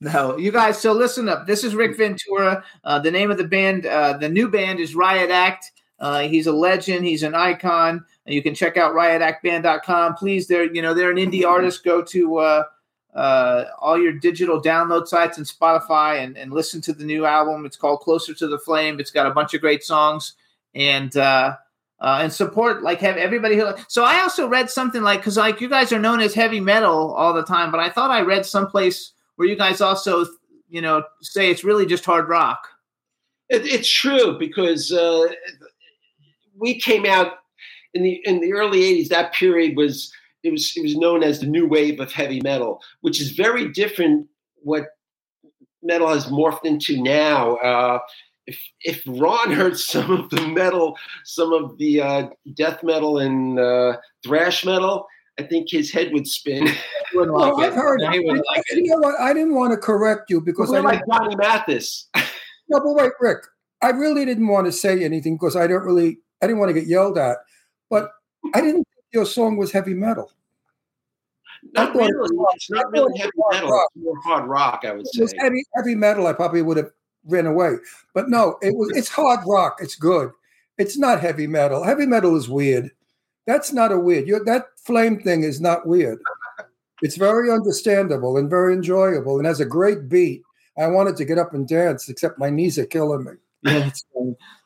No, you guys. So listen up. This is Rick Ventura. Uh, the name of the band, uh, the new band is Riot Act. Uh, he's a legend. He's an icon. You can check out riotactband.com. Please, they're you know they're an indie artist. Go to uh, uh, all your digital download sites and Spotify and, and listen to the new album. It's called Closer to the Flame. It's got a bunch of great songs and uh, uh, and support like have everybody who. So I also read something like because like you guys are known as heavy metal all the time, but I thought I read someplace where you guys also you know say it's really just hard rock. It, it's true because uh, we came out in the in the early '80s. That period was it was it was known as the new wave of heavy metal, which is very different what metal has morphed into now. Uh, if if Ron heard some of the metal, some of the uh, death metal and uh, thrash metal, I think his head would spin. Wouldn't Well, like I've it. heard. He wouldn't like it. You know what? I didn't want to correct you because I We're like Johnny Mathis. no, but wait, Rick. I really didn't want to say anything because I don't really. I didn't want to get yelled at, but I didn't think your song was heavy metal. Not I it really. It's not really heavy metal. rock. It's more hard rock, I would If it was say. heavy heavy metal, I probably would have ran away. But no, it was. It's hard rock. It's good. It's not heavy metal. Heavy metal is weird. That's not a weird. you that flame thing is not weird. It's very understandable and very enjoyable and has a great beat. I wanted to get up and dance, except my knees are killing me. Yeah.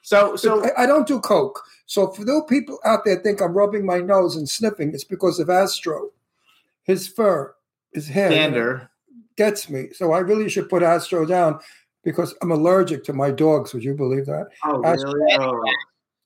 So, so I, I don't do coke. So for those people out there think I'm rubbing my nose and sniffing, it's because of Astro. His fur, his hair Gander. gets me. So I really should put Astro down because I'm allergic to my dogs. Would you believe that? Oh, Astro- really? Oh.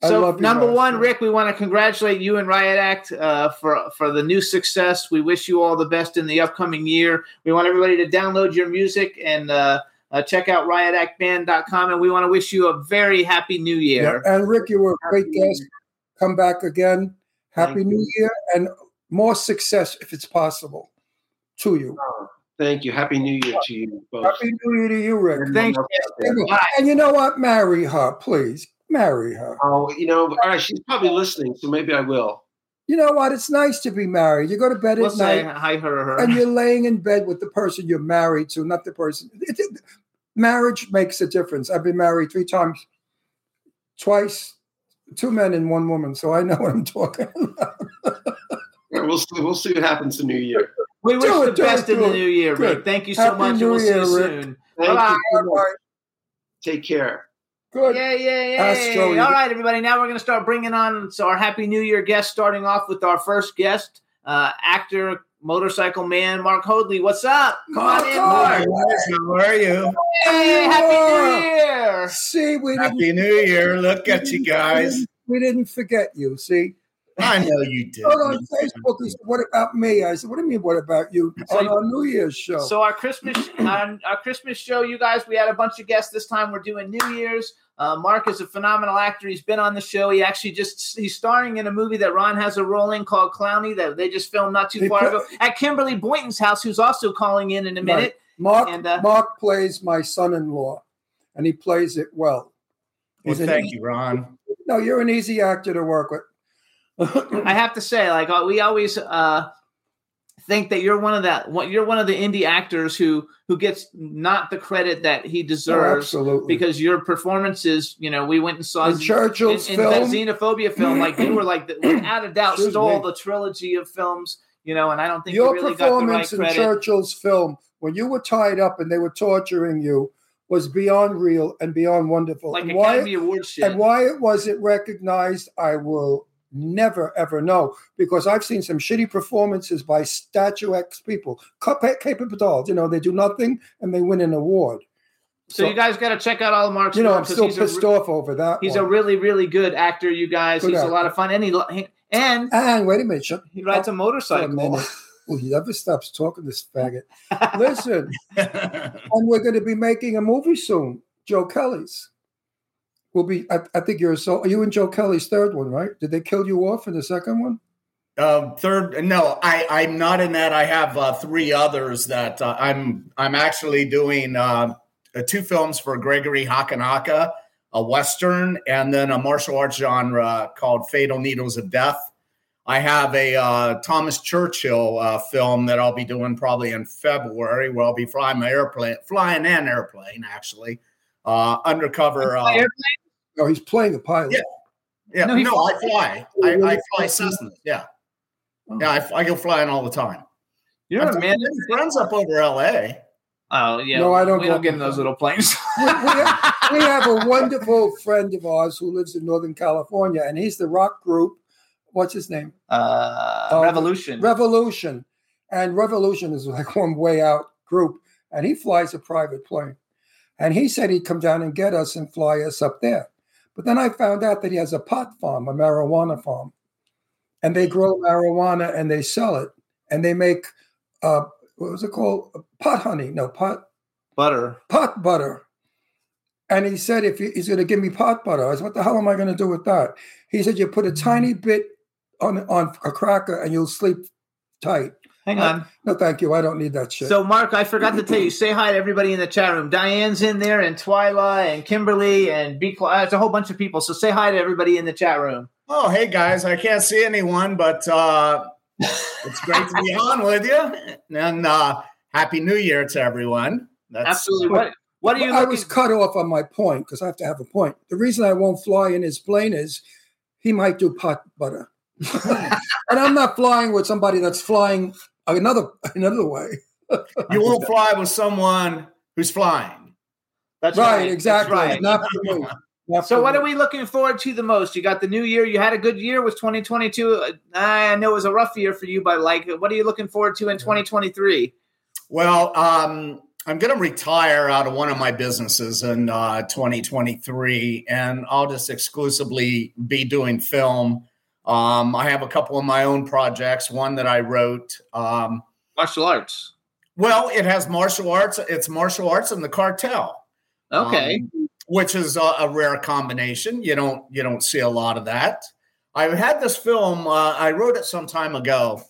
Oh. I So you, number Astro. one, Rick, we want to congratulate you and Riot Act uh, for for the new success. We wish you all the best in the upcoming year. We want everybody to download your music and uh, uh, check out riotactband.com. And we want to wish you a very happy new year. Yeah. And Rick, you were a great guest. Come back again. Happy Thank New Year and more success if it's possible to you. Thank you. Happy New Year to you both. Happy New Year to you, Rick. Thank you. And you know what? Marry her, please. Marry her. Oh, you know, all right, she's probably listening, so maybe I will. You know what? It's nice to be married. You go to bed We'll at say night hi, her, her. and you're laying in bed with the person you're married to, not the person. It, it- marriage makes a difference. I've been married three times, twice, two men and one woman, so I know what I'm talking about. Yeah, we'll see. We'll see what happens in New Year. we wish do the it, best it, in the new year, Good. Rick. Thank you so Happy much. and New we'll see you Rick. soon. Bye-bye. you. so Bye. much. Take care. Good. Yeah, yeah, yeah. Astro, All right, everybody. Now we're going to start bringing on so our Happy New Year guest, starting off with our first guest, uh, actor, motorcycle man, Mark Hoadley. What's up? Come on in, Mark. How are you? Hey, Happy New Year. See, we didn't, Happy New Year. Look at you guys. we didn't forget you. See, I know you did. Go on Facebook. He said, "What about me?" I said, "What do you mean? What about you?" So on you- our New Year's show. So our Christmas, our, our Christmas show, you guys, we had a bunch of guests. This time we're doing New Year's. Uh, Mark is a phenomenal actor. He's been on the show. He actually just he's starring in a movie that Ron has a role in called Clowny that they just filmed not too He far put- ago at Kymberli Boynton's house, who's also calling in in a minute. Mark And, uh, Mark plays my son-in-law, and he plays it well. Well, He's an thank easy- you, Ron. No, you're an easy actor to work with. I have to say, like uh, we always uh, think that you're one of that. You're one of the indie actors who who gets not the credit that he Oh, deserves. absolutely. because your performances, you know, we went and saw In Churchill's in, in that film- xenophobia film, like you were like without a doubt Excuse stole me. the trilogy of films, you know, and I don't think Your you really got the right performance in credit. Churchill's film, when you were tied up and they were torturing you, was beyond real and beyond wonderful. like and why Award shit. and why it wasn't recognized, I will never ever know because I've seen some shitty performances by statuesque people, Cape capable dolls. You know, they do nothing and they win an award. so, you guys got to check out all of Mark's you know, I'm still pissed a, re- off over that. He's one. a really, really good actor. You guys, Good he's a lot of fun, and he he- and and wait a minute, shut he rides a for a motorcycle. minute. Well, he never stops talking this faggot. Listen, and we're going to be making a movie soon. Joe Kelly's. Will be. I, I think you're so. You in Joe Kelly's third one, right? Did they kill you off in the second one? Uh, third, no, I, I'm not in that. I have uh, three others that uh, I'm. I'm actually doing uh, uh, two films for Gregory Hatanaka, a western, and then a martial arts genre called Fatal Needles of Death. I have a uh, Thomas Churchill film that I'll be doing probably in February, where I'll be flying my airplane, flying an airplane actually, uh, undercover. Uh, No, he's playing a pilot. Yeah. yeah, No, no, I fly. I, I fly Oh. Cessnas. Yeah, yeah, I, I go flying all the time. You're I've a got man. many friends up over L.A. Oh yeah. No, I don't We go- don't get in those little planes. we, we have, we have a wonderful friend of ours who lives in Northern California, and he's the rock group. What's his name? uh, Oh, Revolution. Revolution. And Revolution is like one way out group, and he flies a private plane. And he said he'd come down and get us and fly us up there. But then I found out that he has a pot farm, a marijuana farm. and they grow marijuana and they sell it, and they make uh, what was it called? Pot honey? No, pot Butter. pot butter. And he said, if he's going to give me pot butter, I said, what the hell am I going to do with that? He said, you put a tiny bit on on a cracker and you'll sleep tight. Hang Uh, on. No, thank you. I don't need that shit. So, Mark, I forgot to tell you, say hi to everybody in the chat room. Diane's in there, and Twyla, and Kymberli, and Be Quiet. It's a whole bunch of people. So, say hi to everybody in the chat room. Oh, hey guys, I can't see anyone, but uh, it's great to be on with you. And uh, happy New Year to everyone. That's Absolutely. What, what are you I was cut off on my point because I have to have a point. The reason I won't fly in his plane is he might do pot butter. and I'm not flying with somebody that's flying another another way. You won't fly with someone who's flying. That's right, right, that's exactly. right. Not for me. Not So, for what me. are we looking forward to the most? You got the new year. You had a good year with 2022. Uh, I know it was a rough year for you, but like, what are you looking forward to in 2023? Well, um, I'm going to retire out of one of my businesses in uh, 2023, and I'll just exclusively be doing film. Um, I have a couple of my own projects. One that I wrote. Um, Martial arts. well, it has martial arts. It's martial arts and the cartel. Okay. um, which is a, a rare combination. You don't you don't see a lot of that. I had this film. Uh, I wrote it some time ago,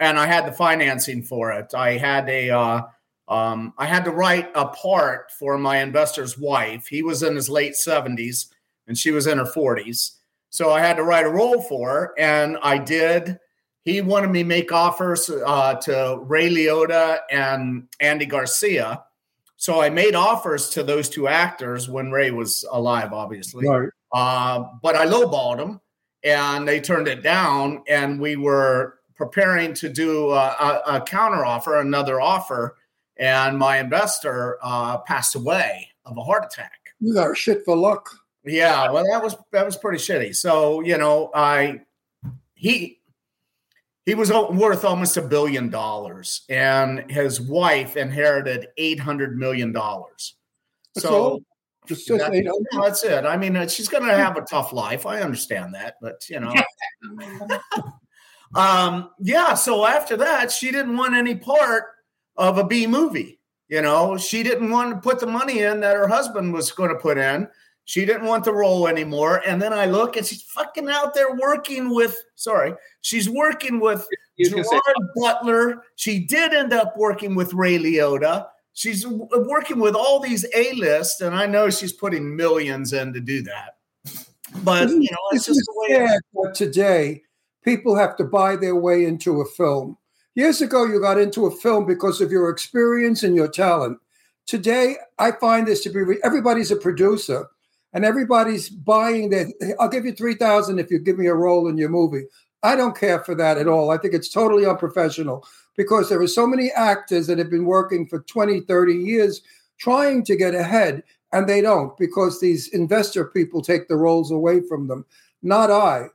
and I had the financing for it. I had a uh, um, I had to write a part for my investor's wife. He was in his late seventies, and she was in her forties. So I had to write a role for her, and I did. He wanted me make offers uh, to Ray Liotta and Andy Garcia. So I made offers to those two actors when Ray was alive, obviously. Right. Uh, but I lowballed them, and they turned it down. And we were preparing to do a, a, a counter offer, another offer, and my investor uh, passed away of a heart attack. You got shit for luck. Yeah, well, that was that was pretty shitty. So you know, I he he was worth almost a billion dollars, and his wife inherited eight hundred million dollars. So? Just, just that- 800? yeah, that's it. I mean, uh, she's going to have a tough life. I understand that, but you know. um, yeah. So after that, she didn't want any part of a B movie. You know, she didn't want to put the money in that her husband was going to put in. She didn't want the role anymore. And then I look and she's fucking out there working with, sorry, she's working with You can say- Gerard Butler. She did end up working with Ray Liotta. She's working with all these A list, and I know she's putting millions in to do that. But you know, it's just is the way. It is. today people have to buy their way into a film. Years ago, you got into a film because of your experience and your talent. Today, I find this to be everybody's a producer and everybody's buying their. I'll give you three thousand if you give me a role in your movie. I don't care for that at all. I think it's totally unprofessional because there are so many actors that have been working for 20, 30 years trying to get ahead and they don't because these investor people take the roles away from them, not I.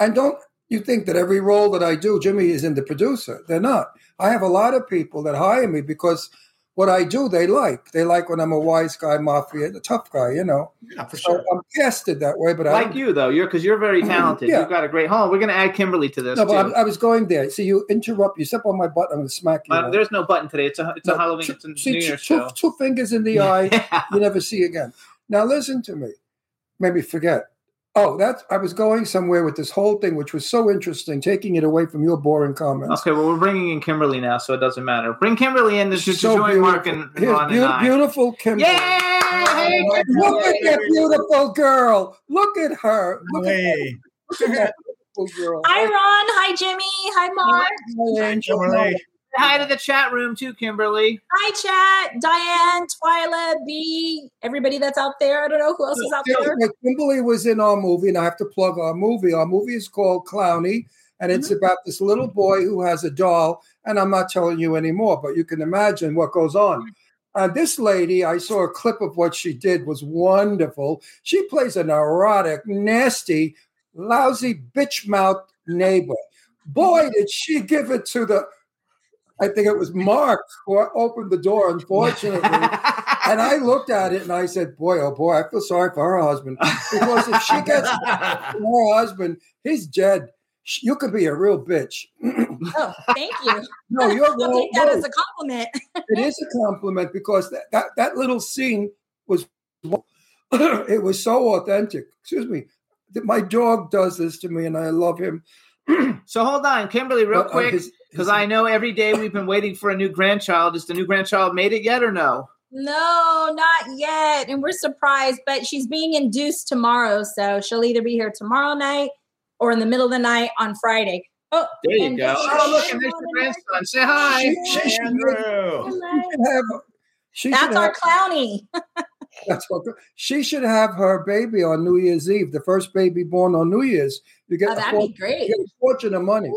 And don't you think that every role that I do, Jimmy is in the producer? They're not. I have a lot of people that hire me because what I do, they like. They like when I'm a wise guy, mafia, the tough guy, you know. Yeah, for So sure. I'm casted that way, but I like you though, you're because you're very talented. Yeah. You've got a great home. We're going to add Kymberli to this No, but. I, I was going there. See, you interrupt. You step on my butt. I'm going to smack you. Uh, there's no button today. It's a it's a Halloween. two- It's a see, New Year's two, show. two fingers in the eye, you never see again. Now listen to me. Maybe forget. Oh, that's I was going somewhere with this whole thing, which was so interesting, taking it away from your boring comments. Okay, well we're bringing in Kymberli now, so it doesn't matter. Bring Kymberli in to, to So join Mark and, and Here's Ron beau- and I. beautiful Kymberli. Yay! Look at that beautiful girl. Look at her. Look at, Hey, look at that beautiful girl. Hi, Ron. Hi, Jimmy. Hi, Mark. Hi, Kymberli. Say hi to the chat room too, Kymberli. Hi, chat. Diane, Twyla, B, everybody that's out there. I don't know who else is out Yeah, there. Kymberli was in our movie, and I have to plug our movie. Our movie is called Clowny, and it's Mm-hmm. about this little boy who has a doll. And I'm not telling you anymore, but you can imagine what goes on. Uh, this lady, I saw a clip of what she did, was wonderful. She plays a neurotic, nasty, lousy, bitch mouth neighbor. Boy, did she give it to the. I think it was Mark who opened the door, unfortunately. And I looked at it and I said, Boy, oh boy, I feel sorry for her husband. Because if she gets from her husband, he's dead. you could be a real bitch. Oh, thank you. No, you're I'll wrong. take that No. as a compliment. it is a compliment because that, that, that little scene was it was so authentic. Excuse me. My dog does this to me and I love him. So hold on, Kymberli, real Uh, uh, quick, his- because I know every day we've been waiting for a new grandchild. Is the new grandchild made it yet or no? No, not yet. And we're surprised, but she's being induced tomorrow. So she'll either be here tomorrow night or in the middle of the night on Friday. Oh, There you go. Oh, look, and there's your grandson. Say hi. She, she should, Andrew. she should have she That's should our have, clowny. that's what she should have her baby on New Year's Eve, the first baby born on New Year's. You get Oh, that'd for- be great. You get a fortune of money.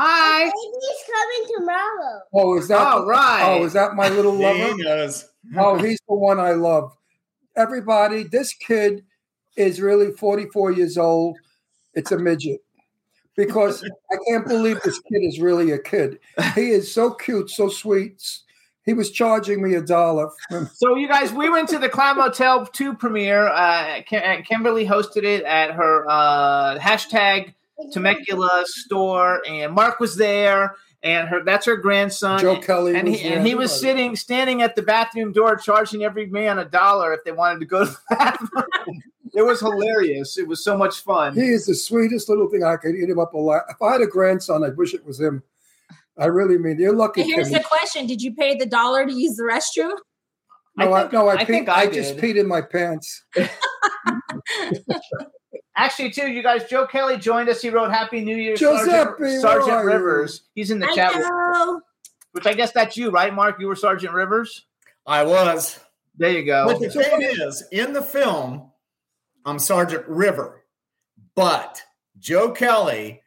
Hi. Baby's coming tomorrow. Oh, is that All right. Oh, is that my little There lover? he goes. Oh, he's the one I love. Everybody, this kid is really 44 years old. It's a midget. Because I can't believe this kid is really a kid. He is so cute, so sweet. He was charging me a dollar. So you guys, we went to the Clown Motel 2 premiere. Uh, Kim- Kymberli hosted it at her uh, hashtag Temecula store, and Mark was there, and her that's her grandson. Joe Kelly and he, and he was everybody. sitting, standing at the bathroom door, charging every man a dollar if they wanted to go to the bathroom. it was hilarious. It was so much fun. He is the sweetest little thing. I could eat him up alive. If I had a grandson, I wish it was him. I really mean, you're lucky. And here's Kimmy. the question: Did you pay the dollar to use the restroom? No, I, no, I, I peed, think I, I just peed in my pants. Actually, too, you guys, Joe Kelly joined us. He wrote "Happy New Year, Giuseppe, Sergeant, Sergeant? Rivers." He's in the I chat, know. which I guess that's you, right, Mark? You were Sergeant Rivers. I was. There you go. But the thing is, in the film, I'm Sergeant River, but Joe Kelly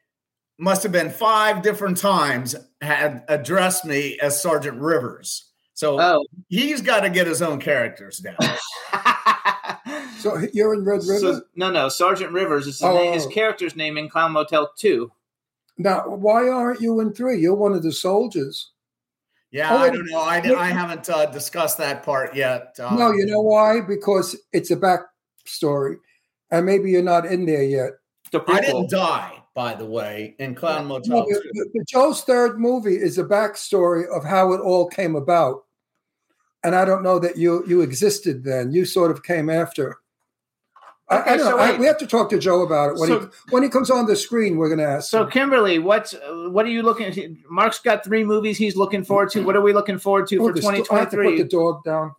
must have been five different times had addressed me as Sergeant Rivers. So Oh. he's got to get his own characters down. So you're in Red River? So- no, no, Sergeant Rivers is his, Oh. name, his character's name in Clown Motel Two. now, why aren't you in three? You're one of the soldiers. Yeah, Oh, I don't know. I, I haven't uh, discussed that part yet. Uh, no, you know why? Because it's a backstory. And maybe you're not in there yet. The I didn't die, by the way, in Clown Motel. No, but- 2. but- but Joe's third movie is a backstory of how it all came about. And I don't know that you you existed then. You sort of came after. I, Okay, I don't so know. I, we have to talk to Joe about it when So- he when he comes on the screen. We're going to ask. So, him. Kymberli, what's uh, what are you looking? at? Mark's got three movies he's looking forward to. What are we looking forward to Oh, for the sto- I have to put 2023? the dog down.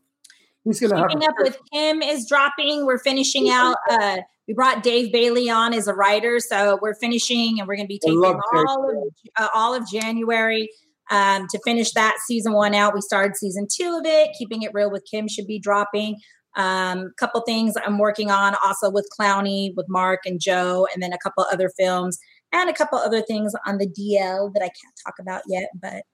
He's going to have. Keeping up with Kim is dropping. We're finishing out. Uh, we brought Dave Bailey on as a writer, so we're finishing, and we're going to be taking love Dave all of uh, all of January um, to finish that season one out. We started season two of it. Keeping it real with Kim should be dropping. Um, a couple things I'm working on also with Clowney, with Mark and Joe, and then a couple other films and a couple other things on the DL that I can't talk about yet. But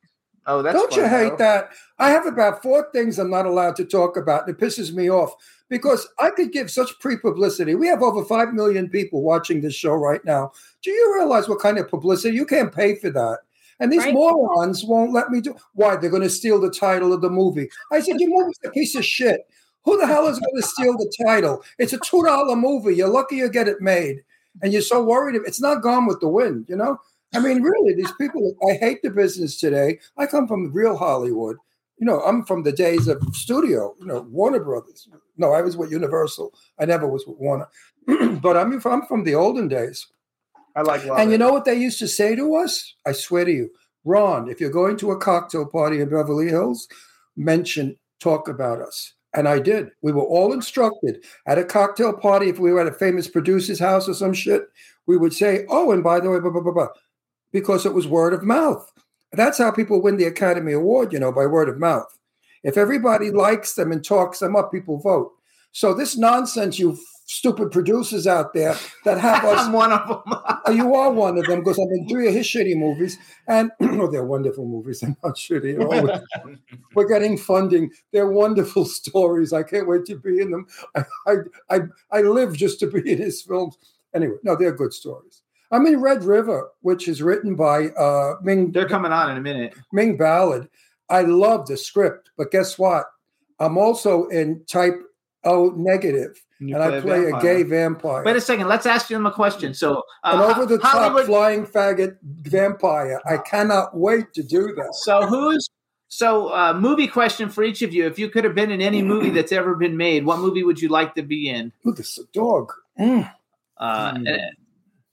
oh, that's Don't you hate though. that? I have about four things I'm not allowed to talk about. and It pisses me off because I could give such pre publicity. We have over 5 million people watching this show right now. Do you realize what kind of publicity? You can't pay for that. And these Right. morons won't let me do. Why? They're going to steal the title of the movie. I said, Your movie's a piece of shit. Who the hell is going to steal the title? It's a $2 movie. You're lucky you get it made. And you're so worried. It's not gone with the wind, you know? I mean, really, these people, I hate the business today. I come from real Hollywood. You know, I'm from the days of studio, you know, Warner Brothers. No, I was with Universal. I never was with Warner. but I'm from, I'm from the olden days. I like And you know what they used to say to us? I swear to you, Ron, if you're going to a cocktail party in Beverly Hills, mention, talk about us. And I did. We were all instructed at a cocktail party. If we were at a famous producer's house or some shit, we would say, oh, and by the way, blah, blah, blah, blah, because it was word of mouth. That's how people win the Academy Award, you know, by word of mouth. If everybody likes them and talks them up, people vote. So this nonsense, you stupid producers out there that have us I'm one of them. Oh, you are one of them because I've been three of his shitty movies, and oh, they're wonderful movies. They're not shitty. at. We're getting funding. They're wonderful stories. I can't wait to be in them. I, I, I, I live just to be in his films. Anyway, no, they're good stories. I'm in Red River, which is written by uh, Ming. They're coming on in a minute. Ming Ballard. I love the script, but guess what? I'm also in Type O negative, You and I play a vampire. gay vampire. Wait a second. Let's ask them a question. So, uh, An over the top Hollywood- flying faggot vampire. I cannot wait to do that. So who's so uh, movie question for each of you? If you could have been in any movie that's ever been made, what movie would you like to be in? Look, it's a dog. Mm. Uh, and-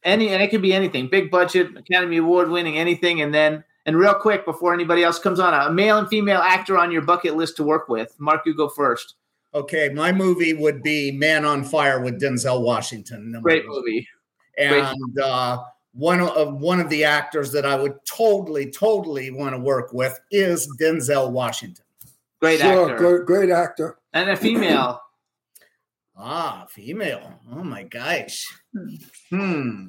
Any and it could be anything, big budget, Academy Award winning, anything. And then and real quick before anybody else comes on, a male and female actor on your bucket list to work with. Mark, you go first. Okay, my movie would be Man on Fire with Denzel Washington. Great one. movie. Great. And uh, one of one of the actors that I would totally, totally want to work with is Denzel Washington. Great Sure, actor. great, great actor. And a female. Ah, female. Oh my gosh. Hmm.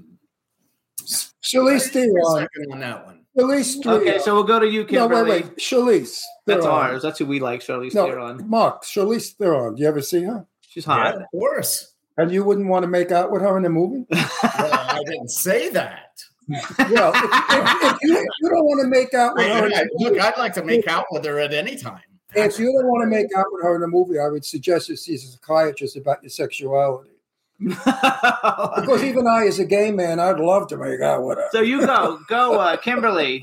Charlize Theron. Second on that one. Charlize Theron. Okay, so we'll go to you, no, wait, wait. Charlize. That's ours. That's who we like, Charlize No, Theron. Mark, Charlize Theron. Do you ever see her? She's hot. of course. And you wouldn't want to make out with her in a movie? well, I didn't say that. well, if, if, if you, you don't want to make out with her, in a I- movie- look, I'd like to make out with her at any time. if you don't want to make out with her in a movie, I would suggest you see a psychiatrist about your sexuality. Because even I, as a gay man, I'd love to make out with her. So you go, go, uh, Kymberli.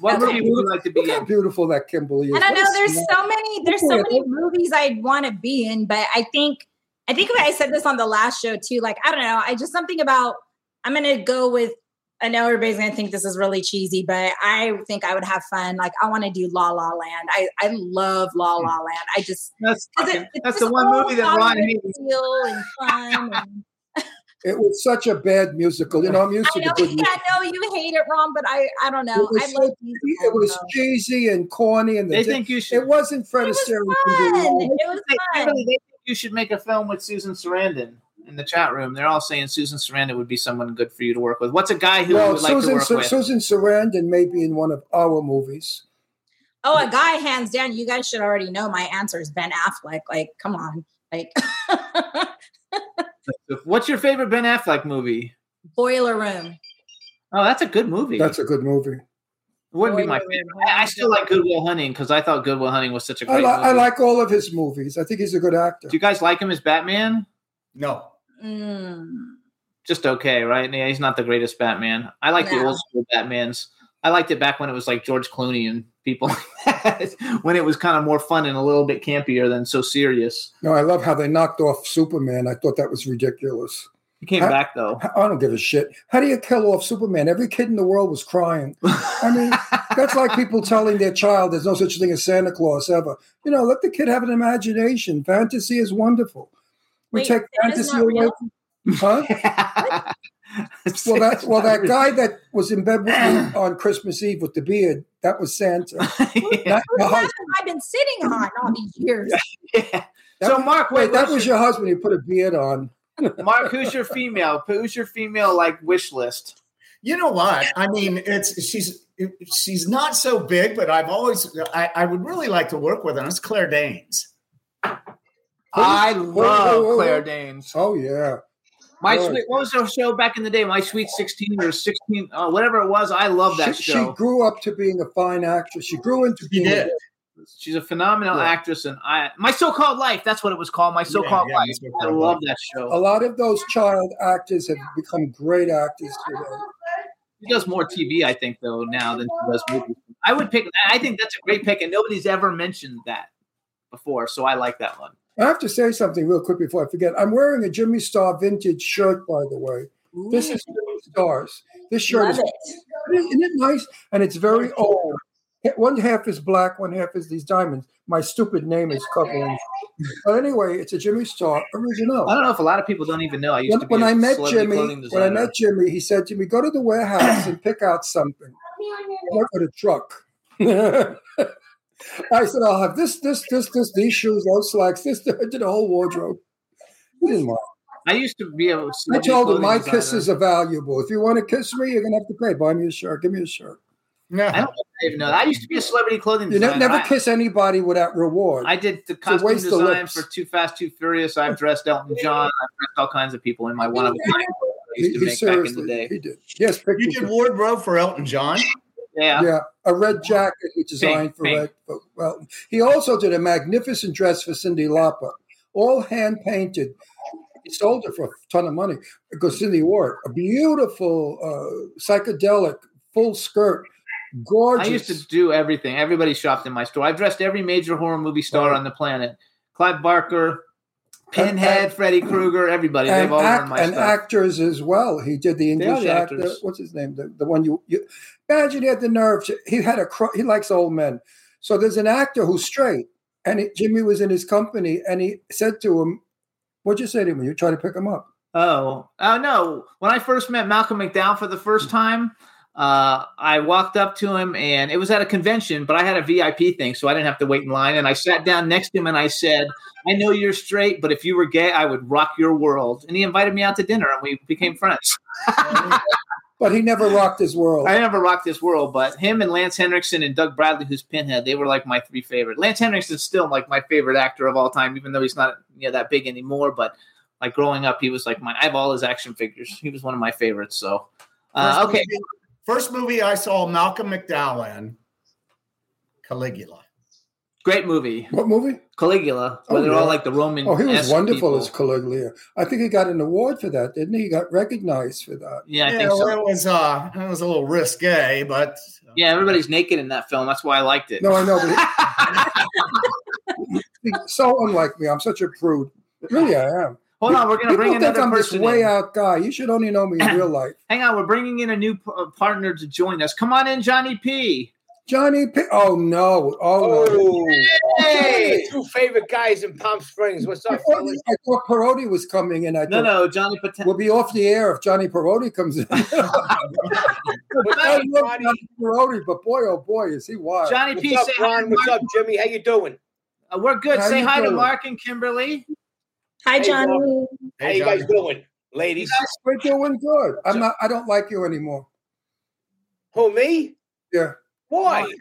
What movie would you like to be Look how in? beautiful that Kymberli is. I don't know. There's smart- so many. There's so many movies I'd want to be in, but I think I think I said this on the last show too. Like I don't know. I just something about. I'm gonna go with. I know everybody's gonna think this is really cheesy, but I think I would have fun. Like I want to do La La Land. I I love La La Land. I just That's 'cause fucking- it's that's the one movie that Ron positive hates. and fun. And, It was such a bad musical. You know, I'm used I to know, the good yeah, I know you hate it, Ron, but I I don't know. It was, I so- love it was cheesy and corny, and the They think you should. It wasn't Fred Astaire. fun. It was fun. Kymberli, they think you should make a film with Susan Sarandon in the chat room. They're all saying Susan Sarandon would be someone good for you to work with. What's a guy who you Well, would like to Susan, work Su- with? Susan Sarandon may be in one of our movies. Oh, a guy, hands down. You guys should already know my answer is Ben Affleck. Like, come on, like What's your favorite Ben Affleck movie? Boiler Room. Oh, that's a good movie. That's a good movie. It wouldn't be my favorite. Room. I, I still like Good Will Hunting because I thought Good Will Hunting was such a I, great li- movie. I like all of his movies. I think he's a good actor. Do you guys like him as Batman? No. Mm. Just okay, right? Yeah, he's not the greatest Batman. I like the old school Batmans. I liked it back when it was like George Clooney and people like when it was kind of more fun and a little bit campier than so serious. No, I love how they knocked off Superman. I thought that was ridiculous. He came How- back though. I don't give a shit. How do you kill off Superman? Every kid in the world was crying. I mean, that's like people telling their child there's no such thing as Santa Claus ever. You know, let the kid have an imagination. Fantasy is wonderful. We Wait, take Santa's fantasy not away. real? Huh? Well, that well that guy that was in bed with me on Christmas Eve with the beard, that was Santa. Not Whose your lap husband. have I been sitting on all these years? That So, was- Mark, wait, wait, that was your husband. He put a beard on. Mark, who's your female? Who's your female like wish list? You know what? I mean, it's she's she's not so big, but I've always I, I would really like to work with her. It's Claire Danes. I love whoa, whoa, Claire. Danes. Oh yeah. My Good. sweet, what was the show back in the day? My Sweet Sixteen or Sixteen, uh, whatever it was. I love that she, show. she grew up to being a fine actress. She grew into She being. did. She's a phenomenal Yeah. actress, and I my so-called life. that's what it was called. My so-called yeah, life. So-Called I love Life. that show. A lot of those child actors have become great actors today. She does more TV, I think, though now than she does movies. I would pick. I think that's a great pick, and nobody's ever mentioned that before, so I like that one. I have to say something real quick before I forget. I'm wearing a Jimmy Star vintage shirt, by the way. This is Jimmy Stars. This shirt Love is it. Isn't it nice? And it's very old. One half is black, one half is these diamonds. My stupid name is covering. But anyway, it's a Jimmy Star original. I don't know if a lot of people don't even know. I used When, to be when a I met Jimmy, when I met Jimmy, he said to me, "Go to the warehouse and pick out something." Work with a truck. I said, "I'll have this, this, this, this, these shoes, those slacks, this, I did a whole wardrobe." He didn't mind. I used to be a. I celebrity told him clothing my designer. kisses are valuable. If you want to kiss me, you're gonna have to pay. Buy me a shirt. Give me a shirt. I don't I even know. that. I used to be a celebrity clothing You ne- designer. never I- kiss anybody without reward. I did the costume waste design lips. for Too Fast, Too Furious. I've dressed Elton John. I've dressed all kinds of people in my one of a kind I He, used to he make back in the seriously, day. he did. Yes, You did wardrobe for Elton John. Yeah. Yeah, a red jacket he designed for pink. Red. Well, he also did a magnificent dress for Cyndi Lauper. all hand painted. He sold it for a ton of money because Cyndi wore it. A beautiful uh, psychedelic full skirt, gorgeous. I used to do everything. Everybody shopped in my store. I've dressed every major horror movie star Right. on the planet. Clive Barker, Pinhead, And- Freddy Krueger, everybody. They've all act- my and stuff. actors as well. He did the English the actor. actors. What's his name? The, the one you, you imagine he had the nerve. To, he had a he likes old men. So there's an actor who's straight, and Jimmy was in his company, and he said to him, "What'd you say to me? You try to pick him up." Oh, oh no! When I first met Malcolm McDowell for the first mm. time, uh, I walked up to him, and it was at a convention, but I had a VIP thing, so I didn't have to wait in line. And I sat down next to him, and I said, "I know you're straight, but if you were gay, I would rock your world." And he invited me out to dinner, and we became friends. But he never rocked his world. I never rocked his world, but him and Lance Henriksen and Doug Bradley, who's Pinhead, they were like my three favorite. Lance Henriksen's still like my favorite actor of all time, even though he's not you know, that big anymore. But like growing up, he was like my. I have all his action figures. He was one of my favorites. So uh, okay, movie- first movie I saw Malcolm McDowell in, Caligula. great movie. What movie? Caligula, where Oh, they're all like the Roman. Oh, he was wonderful people. as Caligula. I think he got an award for that, didn't he? He got recognized for that. Yeah, I yeah, think so. it was uh, it was a little risque, but Yeah, everybody's naked in that film. That's why I liked it. No, I know, but he- he's so unlike me. I'm such a prude. Really, I am. Hold on, we're gonna People bring think another I'm person this way in. out guy. You should only know me in real life. Hang on, we're bringing in a new p- uh, partner to join us. Come on in, Johnny P. Johnny P. Oh no! Oh, no! Hey, two favorite guys in Palm Springs. What's up, I thought. I thought Perotti was coming in. I No, thought, no, Johnny Patel. We'll be off the air if Johnny Perotti comes in. What's I love Johnny? Johnny Perotti, but boy, oh boy, is he wild. Johnny What's P. up, Say hi. What's up, Jimmy? How you doing? Uh, we're good. How Say you hi to? Mark and Kymberli. Hi, Hey, Johnny. How Hey, you guys Johnny. doing, ladies? We're doing good. I'm not. I don't like you anymore. Who me? Yeah, Why?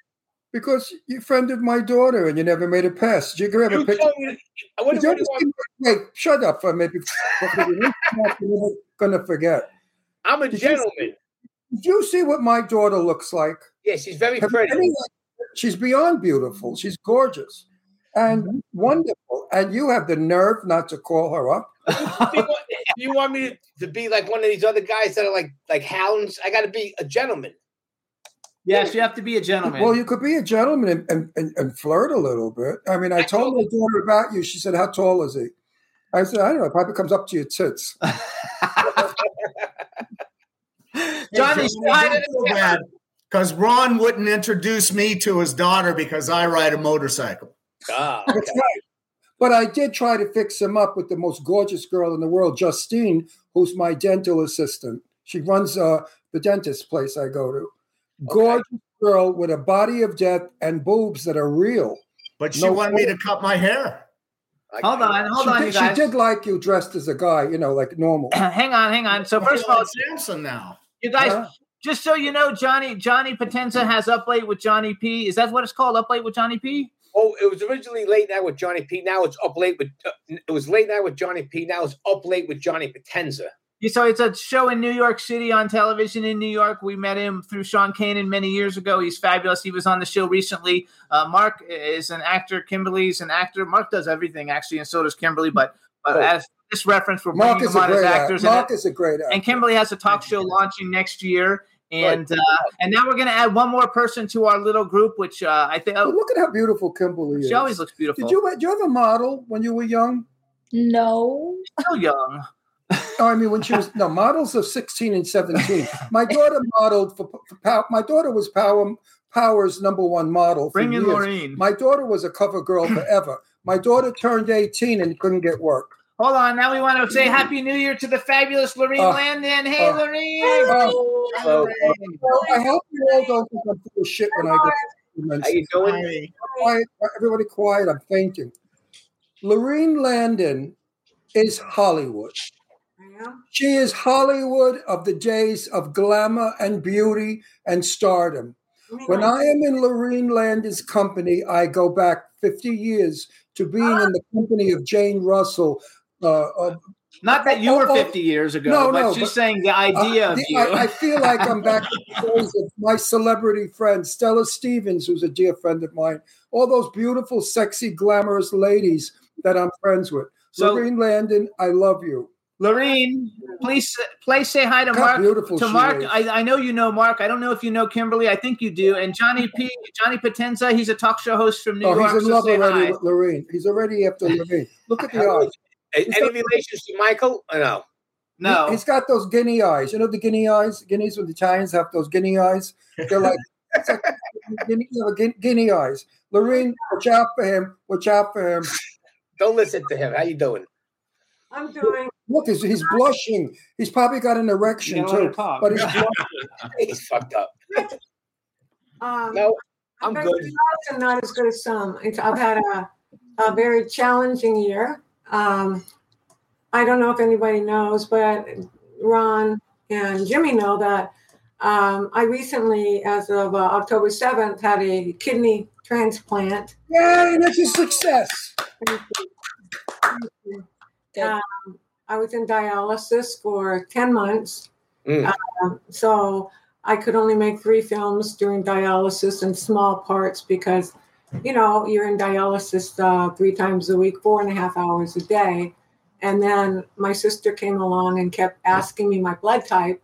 because you're a friend of my daughter, and you never made a pass. Did you ever have a picture? told me. I wonder you what want. see- Wait, shut up for a minute. You're gonna forget. I'm a Did you- gentleman. Did you see what my daughter looks like? Yeah, she's very Have pretty. any- She's beyond beautiful. She's gorgeous and Mm-hmm. wonderful. And you have the nerve not to call her up. you, want, you want me to, to be like one of these other guys that are like like hounds? I got to be a gentleman. Yes, you have to be a gentleman. Well, you could be a gentleman and, and, and, and flirt a little bit. I mean, I told my daughter about you. She said, How tall is he? I said, I don't know. Probably comes up to your tits. Johnny, say hi to the- because Ron wouldn't introduce me to his daughter because I ride a motorcycle. Ah, That's right. But I did try to fix him up with the most gorgeous girl in the world, Justine, who's my dental assistant. She runs uh, the dentist place I go to. Gorgeous girl with a body of death and boobs that are real. But she No wanted me to cut my hair. hold on, hold she on, did, you she did like you dressed as a guy, you know, like normal. hang on, hang on. So first of all, Samson now. you guys, Huh? just so you know, Johnny Johnny Potenza has up late with Johnny P. Is that what it's called? Up late with Johnny P. Oh, it was originally late night with Johnny P. Now it's up late with. Uh, it was late night with Johnny P. Now it's up late with Johnny Potenza. Yeah, So it's a show in New York City on television in New York. We met him through Sean Kanan many years ago. He's fabulous. He was on the show recently. Uh, Mark is an actor. Kymberli's an actor. Mark does everything actually, and so does Kymberli. But but Oh. as this reference, we're Mark bringing is a on as great actor. actors. Mark and, is a great actor. and Kymberli has a talk show launching next year. And uh, and now we're going to add one more person to our little group, which uh, I think But oh, look at how beautiful Kymberli is. she always looks beautiful. Did you did you have a model when you were young? No. Still young. Oh, I mean, when she was no models of sixteen and seventeen. My daughter modeled for, for Pow- my daughter was Power Power's number one model. For Bring in years. Maureen. My daughter was a cover girl forever. My daughter turned eighteen and couldn't get work. Hold on. Now we want to say Happy New Year to the fabulous Laurene Uh, Landon. Hey, uh, Laurene. Oh, Hello. I hope you all don't think I'm full of shit when I get compliments. How you doing? quiet, everybody quiet. I'm fainting. Laurene Landon is Hollywood. She is Hollywood of the days of glamour and beauty and stardom. When I am in Laurene Landon's company, I go back 50 years to being in the company of Jane Russell. Uh, Not that you were Oh, oh, 50 years ago, no, but no, she's but- saying the idea uh, of the- you. I, I feel like I'm back in the days of my celebrity friend, Stella Stevens, who's a dear friend of mine. All those beautiful, sexy, glamorous ladies that I'm friends with. So- Laurene Landon, I love you. Laurene, please, please say hi to Mark. beautiful to Mark. I, I know you know Mark. I don't know if you know Kymberli. I think you do. And Johnny P. Johnny Potenza. He's a talk show host from New Oh, York. he's in so love already hi. with Laurene. He's already after Laurene. Look at the eyes. A- Any relations to Michael? Or no. No. He, has got those guinea eyes. You know the guinea eyes? Guineas with the Italians have those guinea eyes. They're like, like guinea, you know, guinea, guinea eyes. Laurene, watch out for him. Watch out for him. Don't listen to him. How you doing? I'm doing. Look, he's, he's blushing. He's probably got an erection You don't wanna too. But he's blushing. He's fucked up. Um, No, I'm good. been lots not as good as some. It's, I've had a, a very challenging year. Um, I don't know if anybody knows, but Ron and Jimmy know that um, I recently, as of uh, October 7th, had a kidney transplant. Yay, that's a success. Um, I was in dialysis for 10 months. Mm. Um, so I could only make three films during dialysis in small parts because, you know, you're in dialysis uh, three times a week, four and a half hours a day. And then my sister came along and kept asking me my blood type.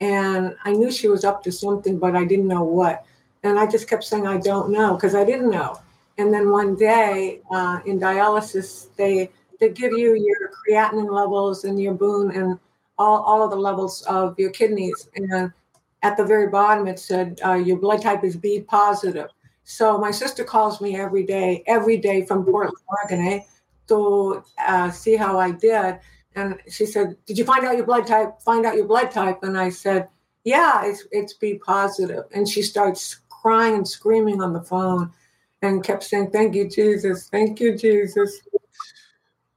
And I knew she was up to something, but I didn't know what. And I just kept saying, I don't know, because I didn't know. And then one day uh, in dialysis, they they give you your creatinine levels and your boon and all, all of the levels of your kidneys. And at the very bottom, it said uh, your blood type is B positive. So my sister calls me every day, every day from Portland, Oregon, eh, to uh, see how I did. And she said, "Did you find out your blood type? Find out your blood type." And I said, "Yeah, it's it's B positive." And she starts crying and screaming on the phone, and kept saying, "Thank you, Jesus! Thank you, Jesus!"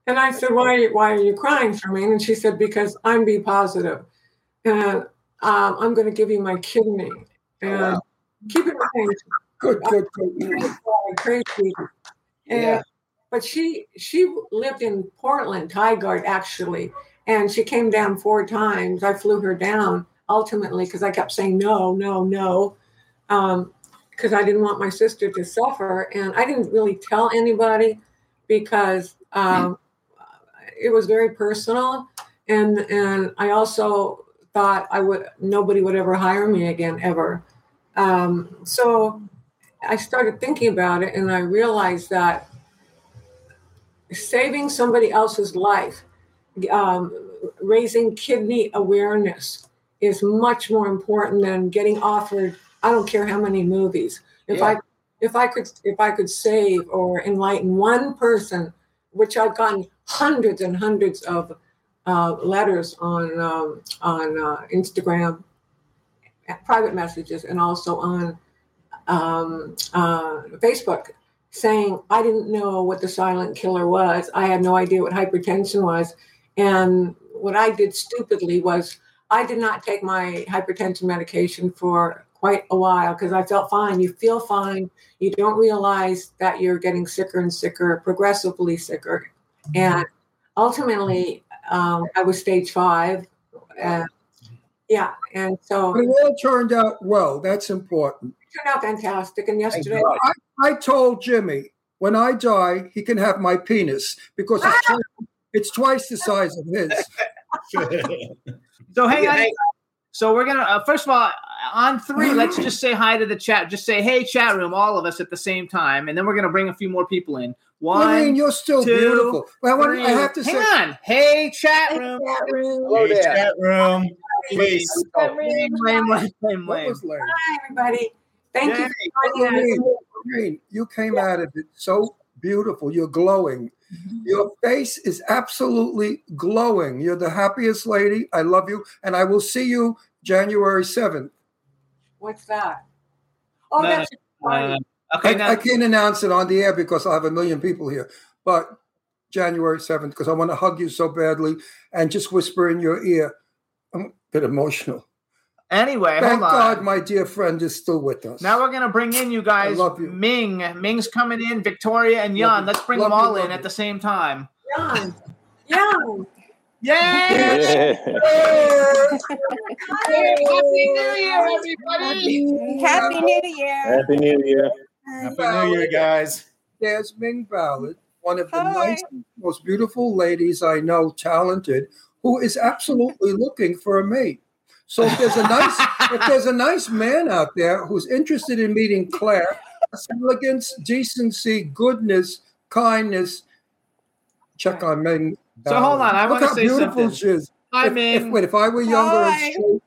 And I said, "Why? Why are you crying for me?" And she said, "Because I'm B positive, and um, I'm going to give you my kidney." And keep it in mind, Good, good, good. crazy. And, Yeah. But she she lived in Portland, Tigard actually, and she came down four times. I flew her down ultimately because I kept saying no, no, no, because I didn't want my sister to suffer, and I didn't really tell anybody because um, it was very personal, and and I also thought I would nobody would ever hire me again ever. Um, so I started thinking about it, and I realized that saving somebody else's life, um, raising kidney awareness is much more important than getting offered. I don't care how many movies. If I if I could if I could save or enlighten one person, which I've gotten hundreds and hundreds of uh, letters on um, on uh, Instagram, private messages, and also on um, uh, Facebook saying, I didn't know what the silent killer was. I had no idea what hypertension was. And what I did stupidly was I did not take my hypertension medication for quite a while because I felt fine. You feel fine. You don't realize that you're getting sicker and sicker, progressively sicker. And ultimately, um, I was stage five. And yeah. And so But it all turned out well. That's important. turned out fantastic. And yesterday, I, I told Jimmy when I die, he can have my penis because it's twice, it's twice the size of his. So hang Yeah, on. hey. So we're gonna uh, first of all on three. let's just say hi to the chat. Just say hey, chat room, all of us at the same time, and then we're gonna bring a few more people in. One, Laurene, you're still two, beautiful. Well, I, want, I have to hang say, on. Hey, chat room. Hello Hey, there. chat room. Please. Lame, lame, lame, lame, everybody. Thank you Yay. for joining us. Laurene, Laurene, you came out of it so beautiful. You're glowing. Your face is absolutely glowing. You're the happiest lady. I love you. And I will see you January 7th. What's that? Oh, No, that's Uh, okay, I, now, I can't announce it on the air because I have a million people here. But January 7th, because I want to hug you so badly and just whisper in your ear. I'm a bit emotional. anyway, Thank hold on. God my dear friend is still with us. Now we're gonna bring in you guys. love you. Ming, Ming's coming in. Victoria and Love Yan. you. Let's bring Love them all love in you. at the same time. Yan. Yan. Yay! Happy New Year, everybody! Happy New Year. Happy New Year. Happy New Year, guys. There's Ming Ballard. one of the Hi. nicest, most beautiful ladies I know, talented, who is absolutely looking for a mate. So if there's a nice if there's a nice man out there who's interested in meeting Claire, elegance, decency, goodness, kindness, check on Megan. So hold on, I Look wanna how say beautiful something. she is. Hi, if, if, Ming. wait, if I were younger Hi. and straight,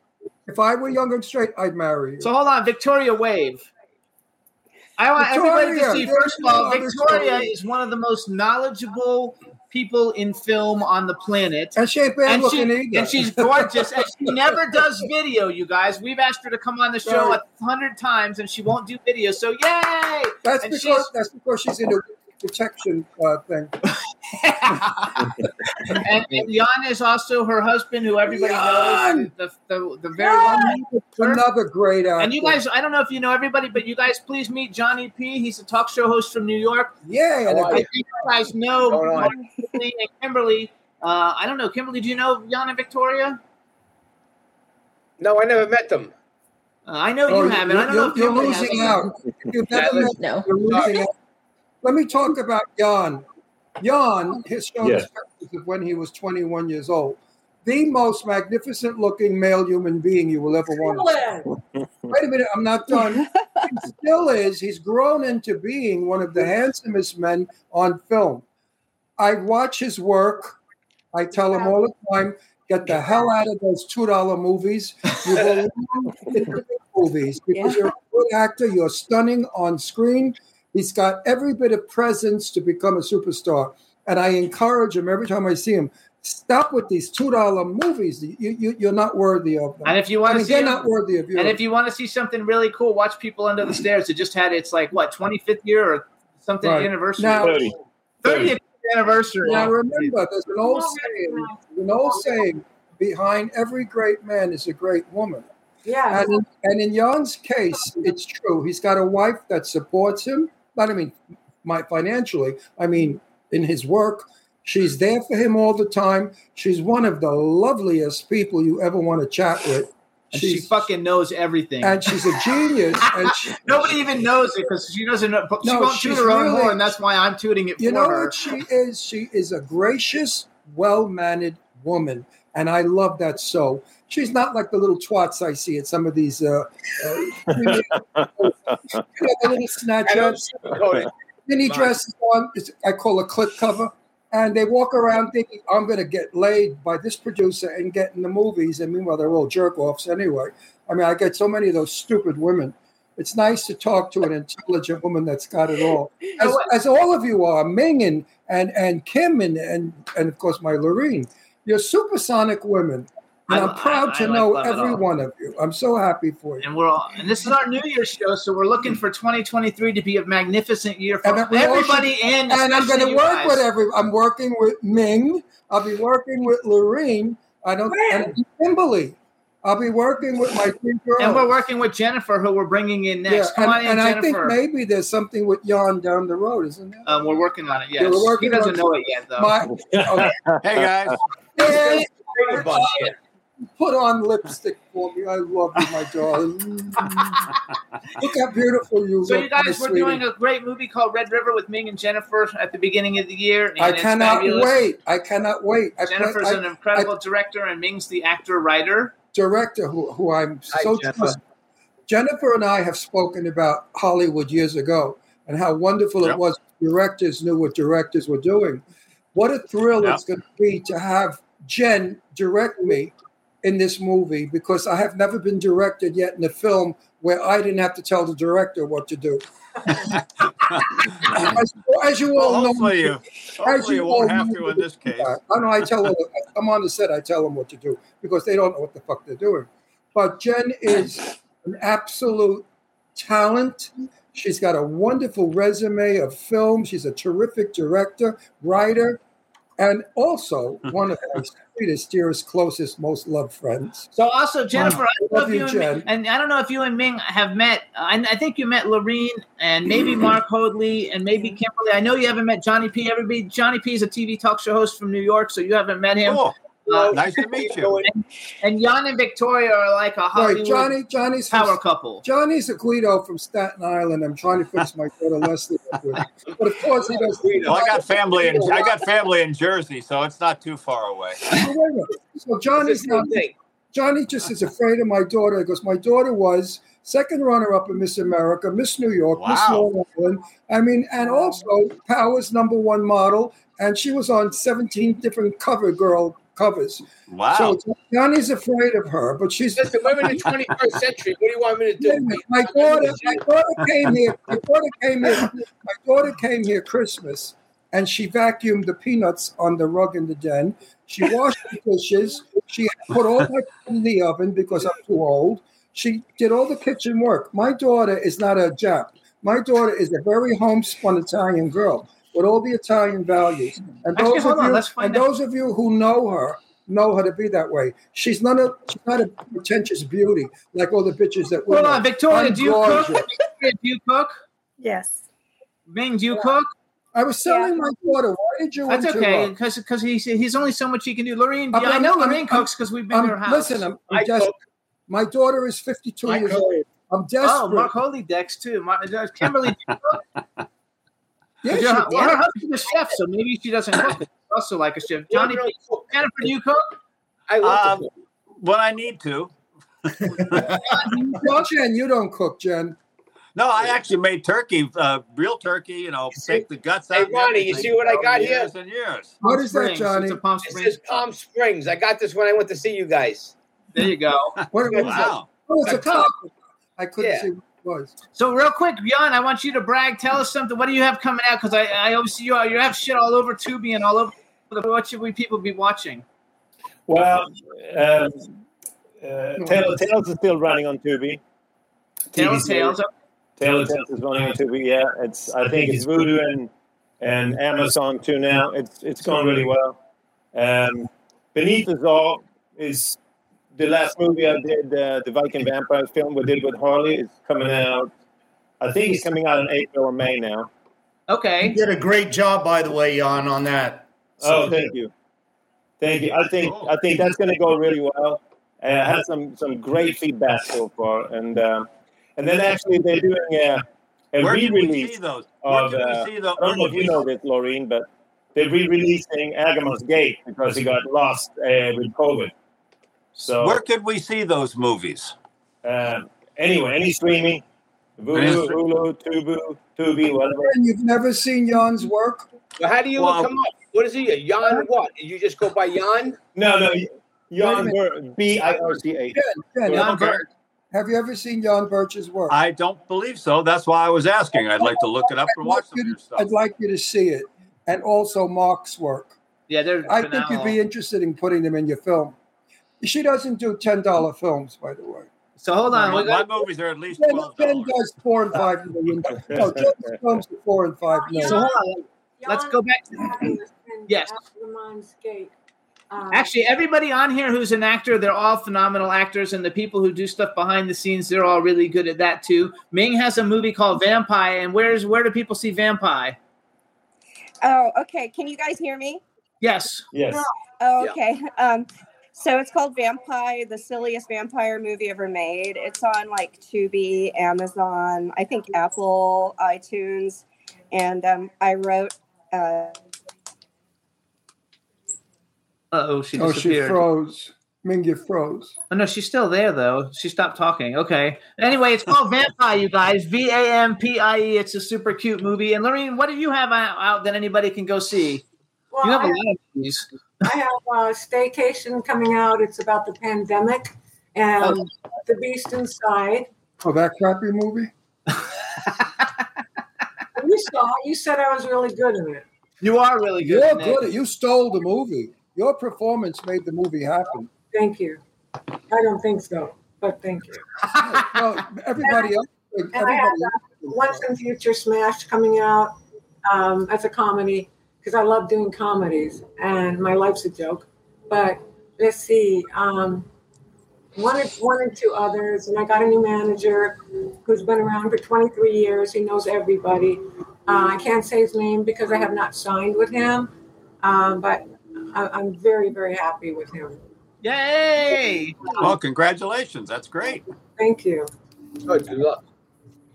if I were younger and straight, I'd marry you. So hold on, Victoria Wave. I want everybody to see. First of all, Victoria is one of the most knowledgeable people in film on the planet, and she ain't bad and, looking either. and she's gorgeous. and she never does video. You guys, we've asked her to come on the show a hundred times, and she won't do video. So yay! That's And because she's- that's because she's in a protection uh, thing. And, and Yan is also her husband, who everybody knows. The, the, the very well Another great actor. And you guys, I don't know if you know everybody, but you guys, please meet Johnny P. He's a talk show host from New York. Yeah, and and I if- think you guys know Hold on. Kymberli and Kymberli. Uh, I don't know, Kymberli. Do you know Yan and Victoria? No, I never met them. Uh, I know Oh, you haven't. I don't know if you're losing out. You've never met, No. you're losing out. Let me talk about Yan. Yan, his shown Yeah. of when he was 21 years old. The most magnificent looking male human being you will ever want to see. Wait a minute, I'm not done. he still is. He's grown into being one of the handsomest men on film. I watch his work. I tell him all the time, get the hell out of those $2 movies. You belong in the big movies because you're a good actor. You're stunning on screen. He's got every bit of presence to become a superstar. And I encourage him every time I see him. Stop with these two dollar movies. You, you, you're not worthy of them. And if you want I to mean, see they're him- not worthy of you. And if you want to see something really cool, watch People Under the Stairs. It just had its like what 25th year or something Right. anniversary. Now- 30. 30th anniversary. Now remember, there's an old saying. An old saying: behind every great man is a great woman. Yeah. And in, and in Yan's case, it's true. He's got a wife that supports him. Not I mean, my financially. I mean, in his work, she's there for him all the time. She's one of the loveliest people you ever want to chat with. And she fucking knows everything. and she's a genius. And she, Nobody even knows it because she doesn't know. She No, won't she's toot her own really- horn. That's why I'm tooting it you know her. what she is? She is a gracious, well-mannered woman, and I love that so. She's not like the little twats I see at some of these, uh, uh, you know, the little snatchers, mini dresses on. it's- I call a clip cover, and they walk around thinking I'm going to get laid by this producer and get in the movies, and meanwhile they're all jerk offs anyway. I mean, I get so many of those stupid women. It's nice to talk to an intelligent woman that's got it all, as, as all of you are, Ming and and, and Kim and, and and of course my Laurene. You're supersonic women, and I- I'm proud I- to I know love it every one of you. I'm so happy for you. And we're all, and this is our New Year's show, so we're looking for 2023 to be a magnificent year for And that we all everybody should- and and I'm going to work guys. with every. I'm working with Ming. I'll be working with Laurene. I don't and Kymberli. I'll be working with my three girls. And we're working with Jennifer, who we're bringing in next. Come and, on in, and I think maybe there's something with Yan down the road, isn't there? um, we're working on it. Yes, Yeah, we're working he doesn't on- know it yet, though. My- okay. Hey guys. Yes, Big bunch, yeah. Put on lipstick for me. I love you, my darling. Look how beautiful you So look. you guys, my we're sweetie. doing a great movie called Red River with Ming and Jennifer at the beginning of the year. And I cannot fabulous. wait. I cannot wait. I play- Jennifer's I- an incredible director, and Ming's the actor writer. director who, who I'm Hi, so Jennifer. Jennifer and I have spoken about Hollywood years ago and how wonderful Yep. it was. Directors knew what directors were doing. What a thrill Yep. it's going to be to have Jen direct me in this movie because I have never been directed yet in a film where I didn't have to tell the director what to do. as, as you all Well, know, hopefully you, as hopefully you won't all have to in this case. I know. I tell them. I'm on the set. I tell them what to do because they don't know what the fuck they're doing. But Jen is an absolute talent. She's got a wonderful resume of film. She's a terrific director, writer, and also one of my sweetest, dearest, closest, most loved friends. So also Jennifer, I don't Love you, you and, Jen. Ming, and I don't know if you and Ming have met. I, I think you met Laurene and maybe Mark Hoadley and maybe Kymberli. I know you haven't met Johnny P. Everybody, Johnny P. is a TV talk show host from New York, so you haven't met him. Cool. Uh, Nice to meet you. And, and Yan and Victoria are like a Hollywood Right, Johnny. Johnny's power from, couple. Johnny's a Guido from Staten Island. I'm trying to fix my daughter Leslie. But of course, he does. Well, I got family in I got family in Jersey, so it's not too far away. So wait a. So Johnny's not. Johnny just is afraid of my daughter because my daughter was second runner-up in Miss America, Miss New York, Miss Long Island. I mean, and also Power's number one model, and she was on 17 different cover girl covers. Wow. So Johnny's afraid of her, but she's. Listen, we're in the 21st century. What do you want me to do? My daughter, my daughter came here. My daughter came here. My daughter came here Christmas, and she vacuumed the peanuts on the rug in the den. She washed the dishes. She put all my food in the oven because I'm too old. She did all the kitchen work. My daughter is not a Jap. My daughter is a very homespun Italian girl with all the Italian values. And Actually, those of on, you, and out. those of you who know her know her to be that way. She's not a she's not a pretentious beauty like all the bitches that we Hold on, Victoria, I'm do you cook? gorgeous. Victoria, do you cook? Yes. Ming, do you cook? I was telling my daughter, why did you? That's okay, because because he's he's only so much he can do. Lorraine, I'm- I know I'm- Lorraine I'm- cooks because we've been I'm- to her house. Listen, I'm, I'm just, my daughter is 52 I years cook. old. I'm desperate. Oh, Mark Holy decks too. Mar- uh, Kymberli, do you cook? Yeah, Your- she- well, her husband's a chef, so maybe she doesn't cook. It's also like a chef. Johnny, Jennifer, do you cook? I love Um, when I need to. Well, Jen, you don't cook, Jen. No, I actually made turkey, uh, real turkey. You know, take the guts out. Hey, and Ronnie, you see what I for got here? years And years. What is that, Springs. Johnny? It's a Palm It Springs. says Palm Springs. I got this when I went to see you guys. There you go. What, what is that? Oh, it's a A taco. I couldn't Yeah. see what it was. So real quick, Yan, I want you to brag. Tell us something. What do you have coming out? Because I, I obviously you are, you have shit all over Tubi and all over. What should we people be watching? Well, um, uh, Tale Tales is still running on Tubi. Tales. series. Tale Tales is running on Tubi. Yeah, it's. I think it's Vudu and and Amazon too now. It's it's going really well. Um, Beneath Us All is the last movie I did. Uh, the Viking vampire film we did with Harley is coming out. I think it's coming out in April or May now. Okay. You did a great job, by the way, Yan, on that. Oh, thank you, thank you. I think I think that's going to go really well. Uh, I had some some great feedback so far, and um, and then actually they're doing a, a Where can we re-release see those? Where of. can Uh, see those? I don't know if you know this, Laurene, but they're re-releasing Agramon's Gate because he got lost uh, with COVID. So Where could we see those movies? um, anyway, any streaming, Vudu, Hulu, Tubu, Tubi, whatever. And you've never seen Yan's work? Well, how do you Well, look him up? What is he? Yan what? You just go by Yan? No, no, Yan a Bur- B I R C H. Jen, Jen, Yeah, have, Yan okay. Have you ever seen Yan Birch's work? I don't believe so. That's why I was asking. I'd like to look it up and I'd like watch some you of your to- stuff. I'd like you to see it, and also Mark's work. Yeah, they're. I think you'd be interested in putting them in your film. She doesn't do ten dollar films, by the way. So hold on. my, got, my movies are at least Jen, twelve Jen dollars. does four and five million. No, Jen's films are four and five million. so hold on. Let's go back. Yes. Agramon's Gate. Um, Actually, everybody on here who's an actor, they're all phenomenal actors, and the people who do stuff behind the scenes, they're all really good at that too. Ming has a movie called Vampie, and where's where do people see Vampie? Oh, okay. Can you guys hear me? Yes. Yes. Oh, okay. Um, so it's called Vampie, the silliest vampire movie ever made. It's on like Tubi, Amazon, I think Apple, iTunes, and um, I wrote. Uh, oh, she Oh, she froze. Mingy froze. Oh no, she's still there though. She stopped talking. Okay. Anyway, it's called Vampie, you guys. V A M P I E. It's a super cute movie. And Lorraine, what do you have out, out that anybody can go see? Well, you have a I- lot of movies. I have a staycation coming out. It's about the pandemic and the beast inside. Oh, that crappy movie. You saw. You said I was really good in it. You are really good. You're in it. good. You stole the movie. Your performance made the movie happen. Thank you. I don't think so, but thank you. Well, everybody else. And I have Everybody uh, Once and Future Smash coming out um, as a comedy because I love doing comedies and my life's a joke. But let's see, um, one or one or two others, and I got a new manager who's been around for 23 years. He knows everybody. Uh, I can't say his name because I have not signed with him, um, but I, I'm very, very happy with him. Yay! Well, congratulations. That's great. Thank you. Good luck.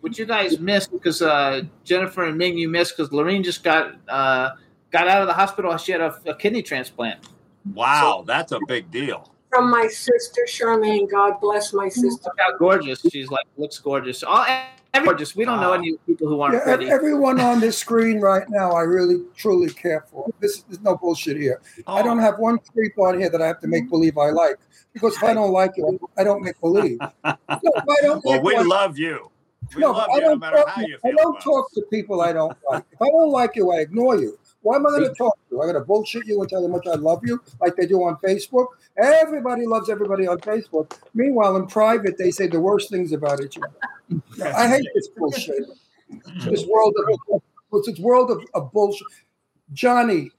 What you guys missed because uh, Jennifer and Ming, you missed because Laurene just got uh, got out of the hospital. She had a, a kidney transplant. Wow, that's a big deal. From my sister Charmaine. God bless my sister. How gorgeous she's like. Looks gorgeous. All every gorgeous. We don't know any people who aren't Yeah, pretty. everyone on this screen right now, I really truly care for. This there's no bullshit here. I oh. don't have one creep on here that I have to make believe I like because if I don't like it, I don't make believe. No, I don't Well, like we one- love you. We no, love I you don't matter talk, how you I don't talk to people I don't like. If I don't like you, I ignore you. Why am I going to talk to you? I'm going to bullshit you and tell you how much I love you, like they do on Facebook. Everybody loves everybody on Facebook. Meanwhile, in private, they say the worst things about each other. I hate this bullshit. This world of this world of, of bullshit. Johnny,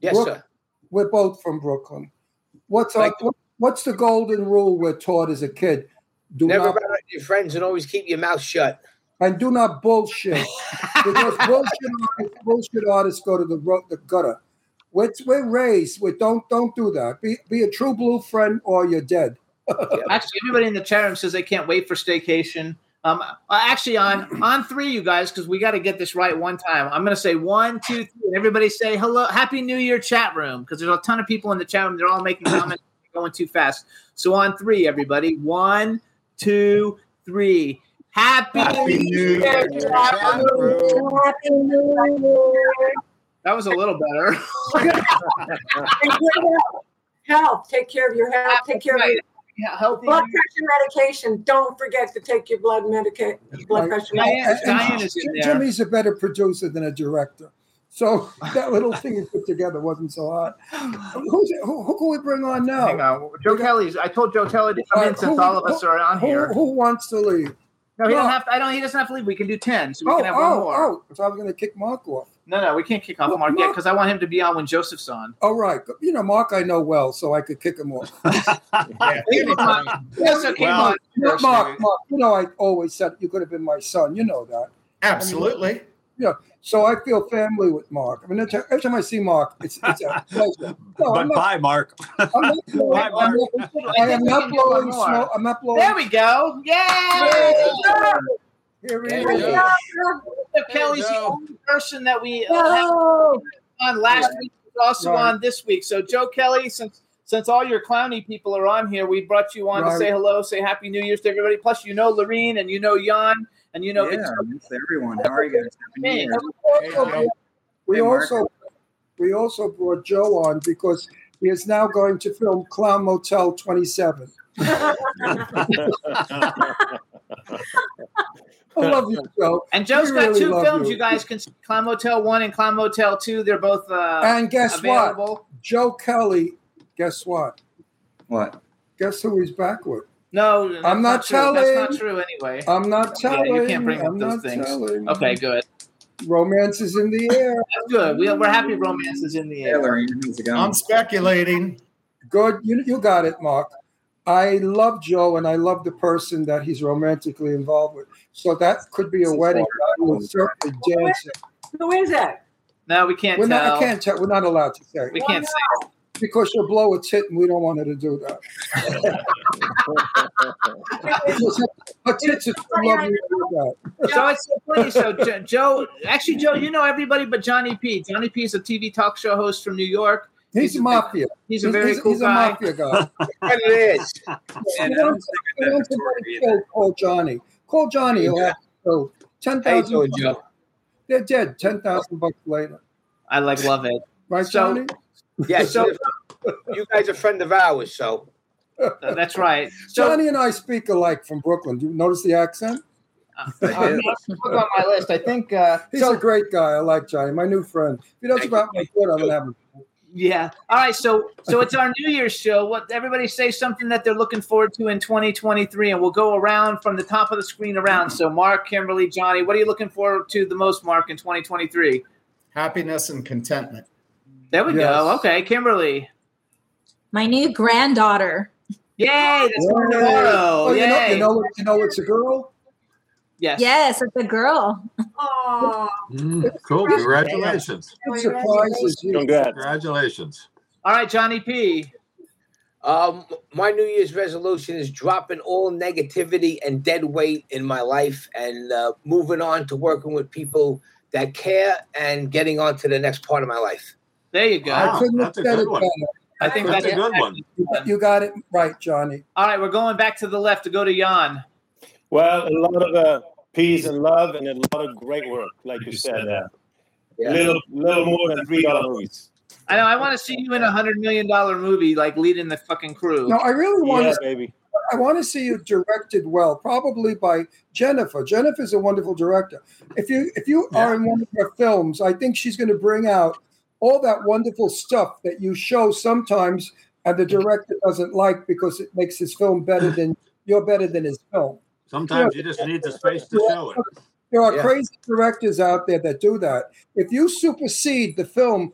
Yes, sir. we're both from Brooklyn. What's our, what, what's the golden rule we're taught as a kid? Do Never not bet your friends and always keep your mouth shut. And do not bullshit because bullshit artists, bullshit artists go to the ro- the gutter. We're, we're raised. We don't don't do that. Be be a true blue friend or you're dead. Actually, everybody in the chat room says they can't wait for staycation. Um, actually, on on three, you guys, because we got to get this right one time. I'm going to say one, two, three, and everybody say hello, happy New Year, chat room, because there's a ton of people in the chat room. They're all making comments, going too fast. So on three, everybody, one, two, three. Happy, Happy New Year, chat room. Happy New Year. That was a little better. And health. Health. Take care of your health. Take care of your Yeah, healthy. blood pressure medication. Don't forget to take your blood medication. Blood pressure medication. Diane is in there. Jimmy's a better producer than a director. So that little thing he put together wasn't so hard. Who's who, who can we bring on now? Hang on. Joe Kelly's. I told Joe Kelly to come in since all of us are on who, here. Who wants to leave? No, he No. don't have. To, I don't. He doesn't have to leave. We can do ten, so we Oh, can have one oh, more. oh! So I was going to kick Mark off. No, no, we can't kick off Mark yet because I want him to be on when Joseph's on. Oh, right. You know, Mark, I know well, so I could kick him off. Yes, okay, Well, Mark. Mark, Mark, Mark, you know, I always said you could have been my son. You know that. Absolutely. Yeah. So I feel family with Mark. I mean, every time- I see Mark, it's, it's a pleasure. No, but not, bye, Mark. I'm not blowing, Bye, Mark. I am not blowing smoke. I'm not blowing. There we go. Yay! Here he There is. we go. So Kelly's the only person that we uh, had on last week was also Right. on this week. So Joe Kelly, since since all your clowny people are on here, we brought you on to say hello, say happy New Year's to everybody. Plus, you know Laurene and you know Yan and you know Yeah, Victoria. it's everyone. How are you guys? Happy New Also, we also we also brought Joe on because he is now going to film Clown Motel 27. I love you, Joe. And Joe's We got really two films. you. You. guys can see Clown Motel One and Clown Motel Two. They're both uh, And guess available. what? Joe Kelly, guess what? What? Guess who he's back with? No, I'm not true. That's not true anyway. I'm not Yeah, telling. you can't bring up I'm those things. telling. Okay, good. Romance is in the air. That's good. We, we're happy romance is in the air. how's I'm speculating. Good. You, you got it, Mark. I love Joe and I love the person that he's romantically involved with. So that could be a wedding. I will certainly dance it. Who is it? No, we can't We're not. I can't tell. We're not allowed to say. We can't say. Because she'll blow a tit and we don't want her to do that. Because her tits are too lovely to do that. So it's so funny. So Jo- Joe, actually, Joe, you know everybody but Johnny P. Johnny P is a TV talk show host from New York. He's a mafia. He's a very cool he's guy. a mafia guy. And it is. And You I want don't think you want somebody call Johnny. Call Johnny. He'll have killed. Ten How you thousand. doing, Joe? They're dead. Ten thousand bucks later. I like love it. Right, So- Johnny? Yeah, So- so you guys are a friend of ours, so Uh, That's right. So Johnny and I speak alike from Brooklyn. Do you notice the accent? uh, look on my list. I think. Uh, He's so a great guy. I like Johnny, my new friend. If he doesn't about my foot, I'm gonna have him. Yeah. All right. So so it's our New Year's show. What everybody say something that they're looking forward to in 2023, and we'll go around from the top of the screen around. So Mark, Kymberli, Johnny, what are you looking forward to the most, Mark, in 2023? Happiness and contentment. There we Yes. go. Okay, Kymberli. My new granddaughter. Yay! That's Yay. tomorrow. Oh, you know, Yay. you know, you know, it's a girl. Yes. Yes, it's a girl. Oh, Mm, cool. Congratulations. It surprises you. Congrats. Congratulations. All right, Johnny P. Um, my New Year's resolution is dropping all negativity and dead weight in my life and uh, moving on to working with people that care and getting on to the next part of my life. There you go. I couldn't have said it better. I think that's, a good one. You- You got it right, Johnny. All right, we're going back to the left to go to Yan. Well, a lot of uh, peace and love, and a lot of great work, like you said. Uh, Little, little more than three dollar movies. I know. I want to see you in a hundred million dollar movie, like leading the fucking crew. No, I really want Yeah, to. baby. I want to see you directed well, probably by Jennifer. Jennifer's a wonderful director. If you if you are in one of her films, I think she's going to bring out all that wonderful stuff that you show sometimes, and the director doesn't like because it makes his film better than you're better than his film. Sometimes you just need the space to show it. There are Yeah. crazy directors out there that do that. If you supersede the film,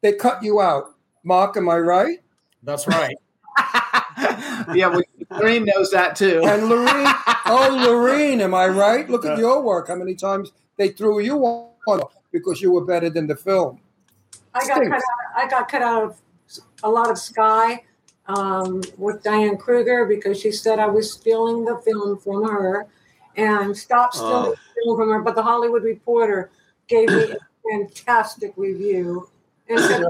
they cut you out. Mark, am I right? That's right. yeah, well, Lorraine knows that too. And Laurene, oh Laurene, am I right? Look at your work. How many times they threw you on because you were better than the film? I got cut out. I got cut out of a lot of Sky um, with Diane Kruger because she said I was stealing the film from her, and stopped stealing Oh. the film from her. But the Hollywood Reporter gave me a fantastic review, and said,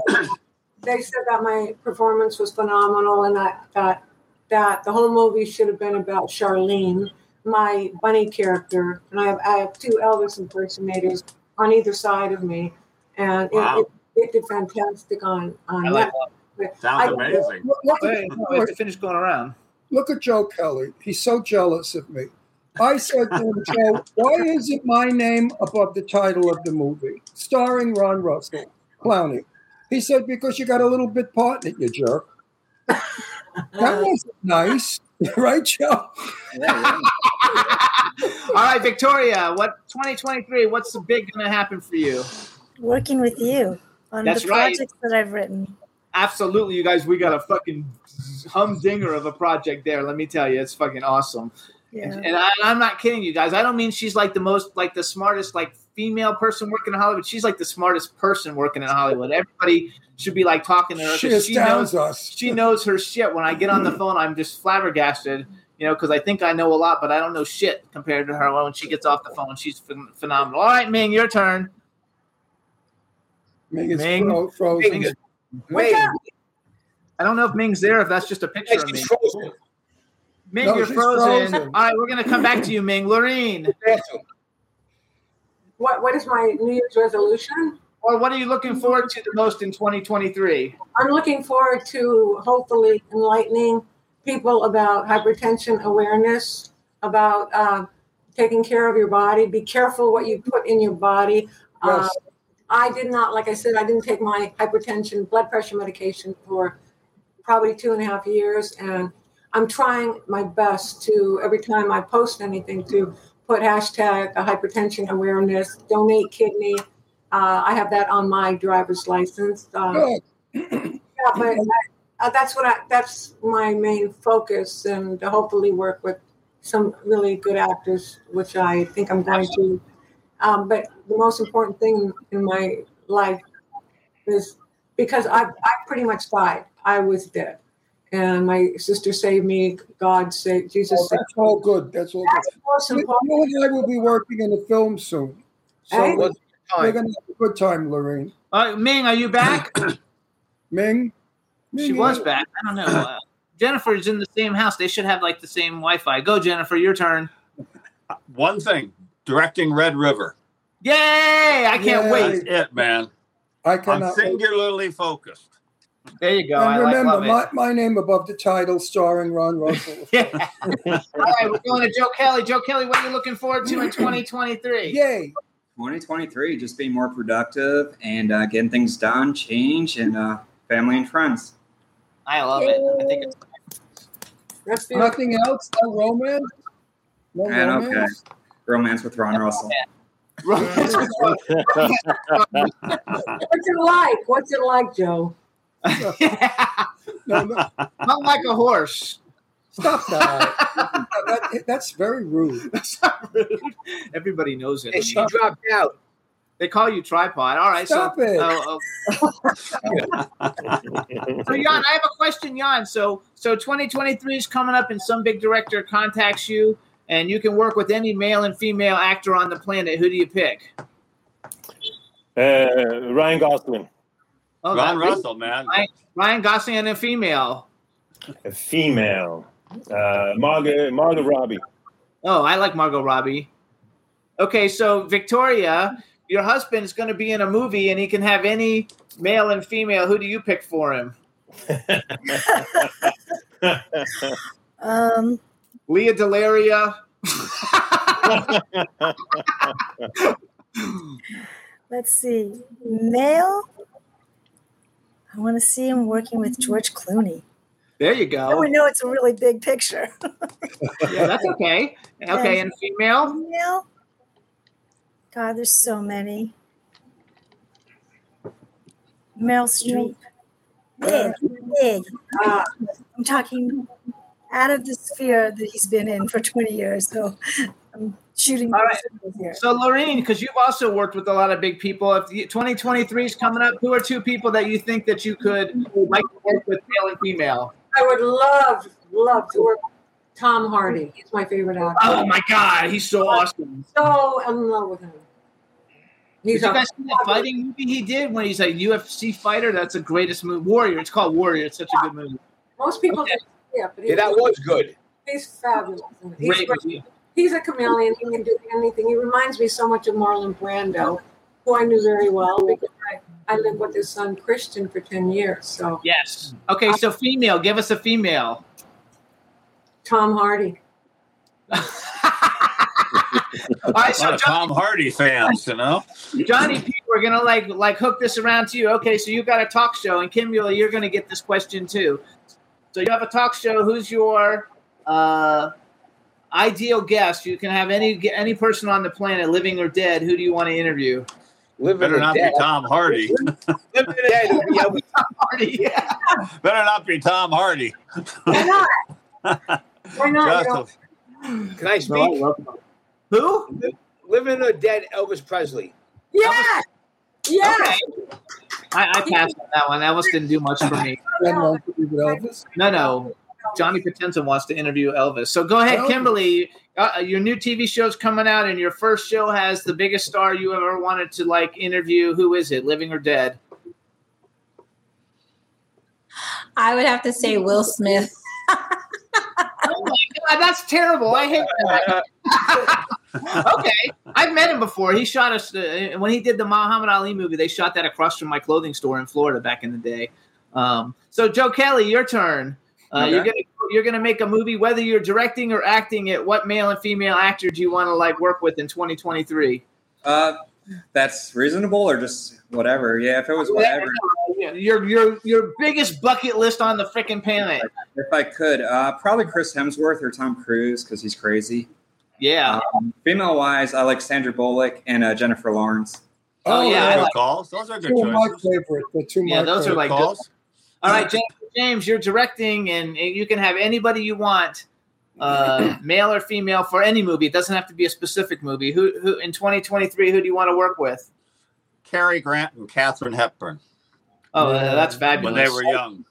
they said that my performance was phenomenal, and that that that the whole movie should have been about Charlene, my bunny character, and I have I have two Elvis impersonators on either side of me, and Wow. it, it, it did fantastic on on I like Netflix. Sounds I- amazing. Look, look at, Wait, no, we finish going around. look at Joe Kelly. He's so jealous of me. I said to him, Joe, why isn't my name above the title of the movie, starring Ron Russell, Clowney? He said, because you got a little bit part in it, you jerk. that uh, wasn't nice, right, Joe? All right, Victoria. What 2023? What's the big going to happen for you? Working with you on That's the right. projects that I've written. Absolutely, you guys. We got a fucking humdinger of a project there. Let me tell you, it's fucking awesome. Yeah. And I, I'm not kidding you guys. I don't mean she's like the most, like the smartest, like female person working in Hollywood. She's like the smartest person working in Hollywood. Everybody should be like talking to her. She she knows us. She knows her shit. When I get on the mm. phone, I'm just flabbergasted. You know, because I think I know a lot, but I don't know shit compared to her. When she gets off the phone, she's phen- phenomenal. All right, Ming, your turn. Ming is Ming. fro- frozen. Ming is- Wait, I don't know if Ming's there. If that's just a picture of me. she's frozen. Ming, No, you're frozen. frozen. All right, we're gonna come back to you, Ming. Laurene, What what is my New Year's resolution? or what are you looking forward to the most in 2023? I'm looking forward to hopefully enlightening people about hypertension awareness, about uh, taking care of your body. Be careful what you put in your body. Uh, Yes. I did not, like I said, I didn't take my hypertension blood pressure medication for probably two and a half years, and I'm trying my best to every time I post anything to put hashtag hypertension awareness, donate kidney. Uh, I have that on my driver's license. Uh, yeah, but I, uh, that's what I. That's my main focus, and to hopefully work with some really good actors, which I think I'm going to. Um, but the most important thing in my life is because I I pretty much died. I was dead, and my sister saved me. God saved Jesus. Oh, saved that's all good. That's all That's good. most You important. you and I will be working in a film soon. So Hey. we're, we're going to have a good time, Lorraine. Uh, Ming, are you back? Ming? she was back. I don't know. Uh, Jennifer's in the same house. They should have like the same Wi-Fi. Go, Jennifer. Your turn. One thing, directing Red River. Yay! I can't Yay. wait. That's it, man. I I'm cannot wait. singularly focused. There you go. I And like, remember, love it. my, my name above the title starring Ron Russell. Yeah. All right, we're going to Joe Kelly. Joe Kelly, what are you looking forward to in 2023? Yay. 2023, just being more productive and uh, getting things done, change, and uh, family and friends. I love it. I think it's Nothing else? No romance? No And okay, romance? romance with Ron Russell. What's it like? What's it like, Joe? No, no, not like a horse. stop that. that. That's very rude. Everybody knows it. Hey, she dropped out. They call you tripod. All right. Stop so, it. oh, oh. so Yan, I have a question, Yan. So so 2023 is coming up, and some big director contacts you, and you can work with any male and female actor on the planet. Who do you pick? Uh, Ryan Gosling, Oh, Ron Russell, man. Ryan, Ryan Gosling and a female. a female. Uh, Margot, Margot Robbie. Oh, I like Margot Robbie. Okay, so Victoria, your husband is going to be in a movie, and he can have any male and female. Who do you pick for him? Um, Lea DeLaria. let's see. Male. I want to see him working with George Clooney. There you Now go. we know it's a really big picture. Yeah, that's okay. Okay, and female. Female. God, there's so many. Meryl Streep. Big, big. Ah. I'm talking out of the sphere that he's been in for 20 years. So I'm shooting. All right. here. So, Laurene, because you've also worked with a lot of big people, if 2023 is coming up, who are two people that you think that you could like to work with, male and female? I would love, love to work with Tom Hardy. He's my favorite actor. Oh my God, he's so awesome. So in love with him. He's Did you a- guys see that fighting movie he did when he's a UFC fighter? That's the greatest movie. Warrior. It's called Warrior. It's such a good movie. Most people don't see it, but Yeah, that was good. He's fabulous. He's, Great great. he's a chameleon. He can do anything. He reminds me so much of Marlon Brando, who I knew very well because I, I lived with his son Christian for 10 years. So Yes. Okay, so female. Give us a female. Tom Hardy. All right, A so lot of Johnny, Tom Hardy fans, you know. Johnny P, we're gonna like like hook this around to you. Okay, so you've got a talk show, and Kim Mueller, you're gonna get this question too. So you have a talk show. Who's your uh, ideal guest? You can have any any person on the planet, living or dead. Who do you want to interview? Living Better or not be. Tom Hardy. Living or dead. Yeah, we, Hardy, yeah. Better not be Tom Hardy. Why not? Why not? You Just can I speak? Who? Living or dead, Elvis Presley. yeah. Yeah. Okay. I, I passed on that one. Elvis didn't do much for me. Ben wants to be with Elvis. No, no. Johnny Potenza wants to interview Elvis. So go ahead, Kymberli. Uh, your new TV show's coming out, and your first show has the biggest star you ever wanted to like interview. Who is it, living or dead? I would have to say Will Smith. Oh my god, that's terrible! I hate that. okay, I've met him before. He shot us uh, when he did the Muhammad Ali movie. They shot that across from my clothing store in Florida back in the day. Um, so, Joe Kelly, your turn. Uh, Okay. You're gonna you're gonna make a movie, whether you're directing or acting it. What male and female actor do you want to like work with in 2023? Uh, that's reasonable or just whatever. Yeah, if it was whatever. Your your your biggest bucket list on the freaking planet. If I could, uh, probably Chris Hemsworth or Tom Cruise because he's crazy. Yeah. Um, female wise, I like Sandra Bullock and uh, Jennifer Lawrence. Oh, yeah, I like- calls. Those are good Two of my choices. favorite. The two Yeah, my those are favorite. like good. calls. All right, James, James, you're directing, and, and you can have anybody you want, uh, male or female, for any movie. It doesn't have to be a specific movie. Who, who in 2023? Who do you want to work with? Cary Grant and Katharine Hepburn Oh, Yeah. that's fabulous. when they were young.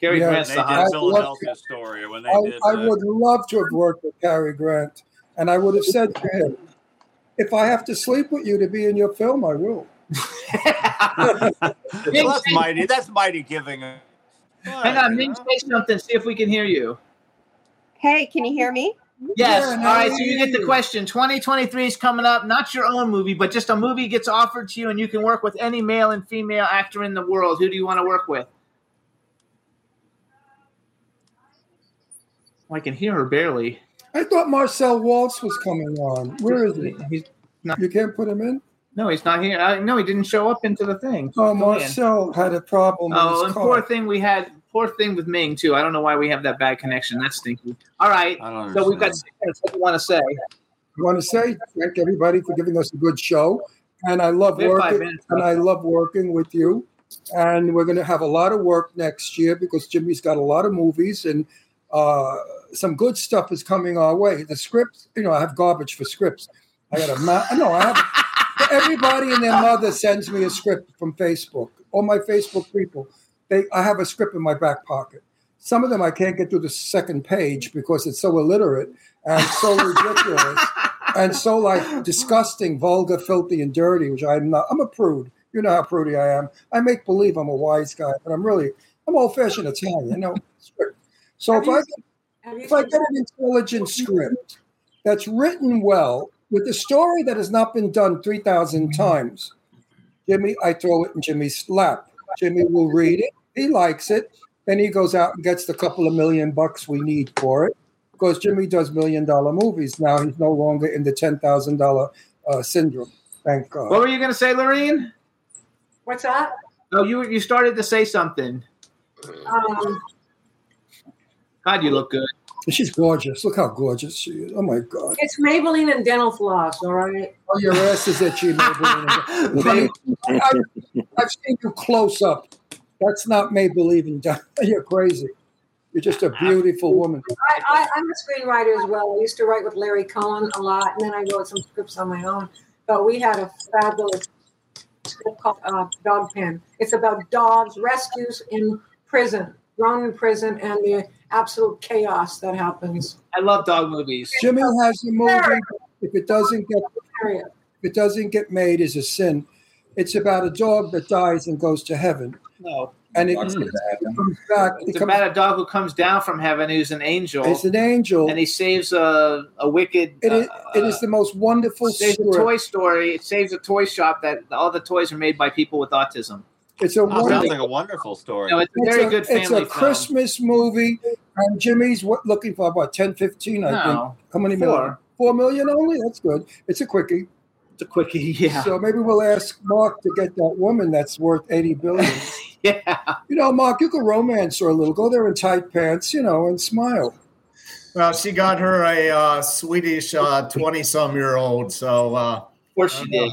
Cary Yeah. Grant's the I hot. love- Philadelphia Story, when they I, did. I uh, would love to have worked with Cary Grant, and I would have said to him, "If I have to sleep with you to be in your film, I will." well, that's mighty. That's mighty giving. a- Hang on, Ming, say something. See if we can hear you. Hey, can you hear me? Yes. Yeah, All now So you get the question. 2023 is coming up. Not your own movie, but just a movie gets offered to you, and you can work with any male and female actor in the world. Who do you want to work with? Oh, I can hear her barely. I thought Marcel Waltz was coming on. Where is he? He's not. You can't put him in. No, he's not here. Uh, no, he didn't show up into the thing. Oh, Go in. Marcel had a problem. with Oh, his and car. poor thing we had. Poor thing with Ming too. I don't know why we have that bad connection. That's stinky. All right. I don't So we've got understand. six minutes. What do you want to say? I want to say thank everybody for giving us a good show, and I love We have five working. minutes And. I love working with you. And we're going to have a lot of work next year because Jimmy's got a lot of movies and uh, some good stuff is coming our way. The scripts, you know, I have garbage for scripts. I got a ma- no, I have Everybody and their mother sends me a script from Facebook. All my Facebook people, they I have a script in my back pocket. Some of them I can't get through the second page because it's so illiterate and so ridiculous and so like disgusting, vulgar, filthy, and dirty. Which I'm not. I'm a prude. You know how prudy I am. I make believe I'm a wise guy, but I'm really I'm old-fashioned Italian. You know. So if I if I get an intelligent script that's written well with a story that has not been done 3,000 times, Jimmy, I throw it in Jimmy's lap. Jimmy will read it. He likes it. Then he goes out and gets the couple of million bucks we need for it because Jimmy does million dollar movies. Now he's no longer in the $10,000 uh, syndrome. Thank God. What were you going to say, Laurene? What's that? Oh, you you started to say something. Um, God, you look good. She's gorgeous. Look how gorgeous she is. Oh my God. it's Maybelline and dental floss, all right? Oh, your ass is itchy, Maybelline. Honey, I, I've seen you close up. That's not Maybelline. and dental. You're crazy. You're just a beautiful woman. I, I, I'm a screenwriter as well. I used to write with Larry Cohen a lot, and then I wrote some scripts on my own. But we had a fabulous script called uh, Dog Pen. It's about dogs, rescues in prison, grown in prison, and the absolute chaos that happens. I love dog movies. Jimmy has a movie. If it doesn't get if it doesn't get made, is a sin. It's about a dog that dies and goes to heaven. No. And it comes back. It's it comes- about a dog who comes down from heaven who's an angel. It's an angel. And he saves a, a wicked. It is, uh, it is the most wonderful saves a toy story. It saves a toy shop that all the toys are made by people with autism. It's a Oh, sounds wonderful. like a wonderful story. No, it's a very good It's a film. Christmas movie, and Jimmy's what, looking for about 10, 15, I No, think. How many four. million? Four million only. That's good. It's a quickie. It's a quickie, yeah. So maybe we'll ask Mark to get that woman that's worth eighty billion. yeah. You know, Mark, you can romance her a little. Go there in tight pants, you know, and smile. Well, she got her a uh, Swedish twenty-some-year-old. So, uh, of course she did.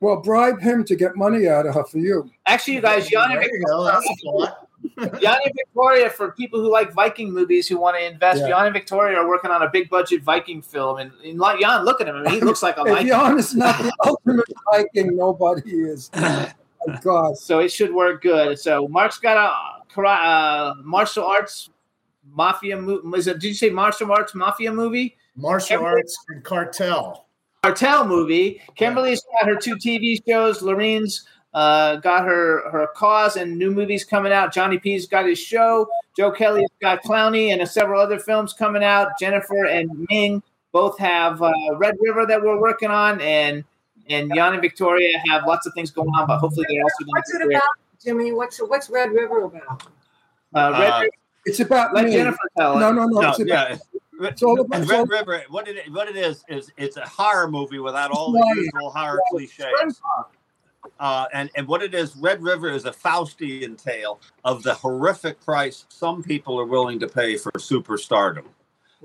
Well, bribe him to get money out of her for you. Actually, you guys, Yan and There you go. That's a thought. Yan and Victoria, for people who like Viking movies who want to invest, Yeah. Yan Victoria are working on a big budget Viking film. And, and Yan, look at him. I mean, he looks like a If Viking. Yan is not the ultimate Viking, nobody is. My God. So it should work good. So Mark's got a uh, martial arts mafia movie. Did you say martial arts mafia movie? Martial arts and cartel. Cartel movie. Kymberli's got her two TV shows. Laurene's uh, got her her cause and new movies coming out. Johnny P's got his show. Joe Kelly's got Clowny and several other films coming out. Jennifer and Ming both have uh, Red River that we're working on, and and Yan and Victoria have lots of things going on. But hopefully they're also going What's to it about, Jimmy? What's what's Red River about? Uh, Red Uh, River. It's about Let me. Jennifer tell. No, no, no. No, it's about, yeah. It's all about. it's all- Red River. What it what it is is it's a horror movie without all the Right. usual horror cliches. Uh, and and what it is, Red River is a Faustian tale of the horrific price some people are willing to pay for superstardom.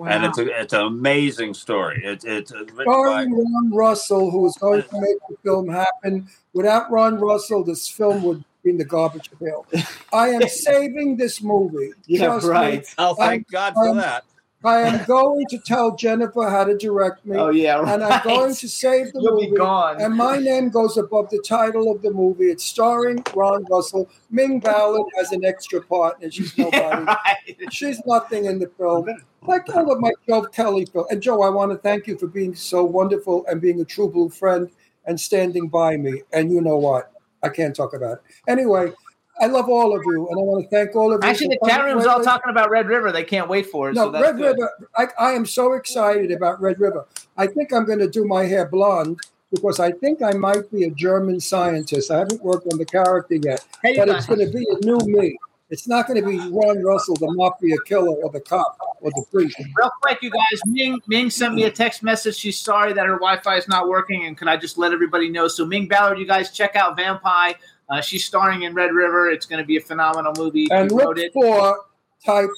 And it's a, it's an amazing story. It's it's written by starring Ron Russell, who was going to make the film happen. Without Ron Russell, this film would be in the garbage pail. I am saving this movie. Yeah, Trust me. right. Oh, thank God for um, that. I am going to tell Jennifer how to direct me. Oh, yeah, And I'm going to save the You'll be movie. gone. And my name goes above the title of the movie. It's starring Ron Russell. Ming Ballard as an extra part, and she's nobody. She's nothing in the film. Like all of my Joe Kelly film. And Joe, I want to thank you for being so wonderful and being a true blue friend and standing by me. And you know what? I can't talk about it. Anyway, I love all of you, and I want to thank all of you. Actually, the chat room's all lately. talking about Red River. They can't wait for it. No, so that's Red good. River. I, I am so excited about Red River. I think I'm going to do my hair blonde because I think I might be a German scientist. I haven't worked on the character yet, Hey, but it's going to be a new me. It's not going to be Ron Russell, the mafia killer, or the cop, or the priest. Real quick, you guys. Ming Ming sent me a text message. She's sorry that her Wi-Fi is not working, and can I just let everybody know? So Ming Ballard, you guys check out Vampire. Uh, she's starring in Red River. It's going to be a phenomenal movie. And She look wrote it. for type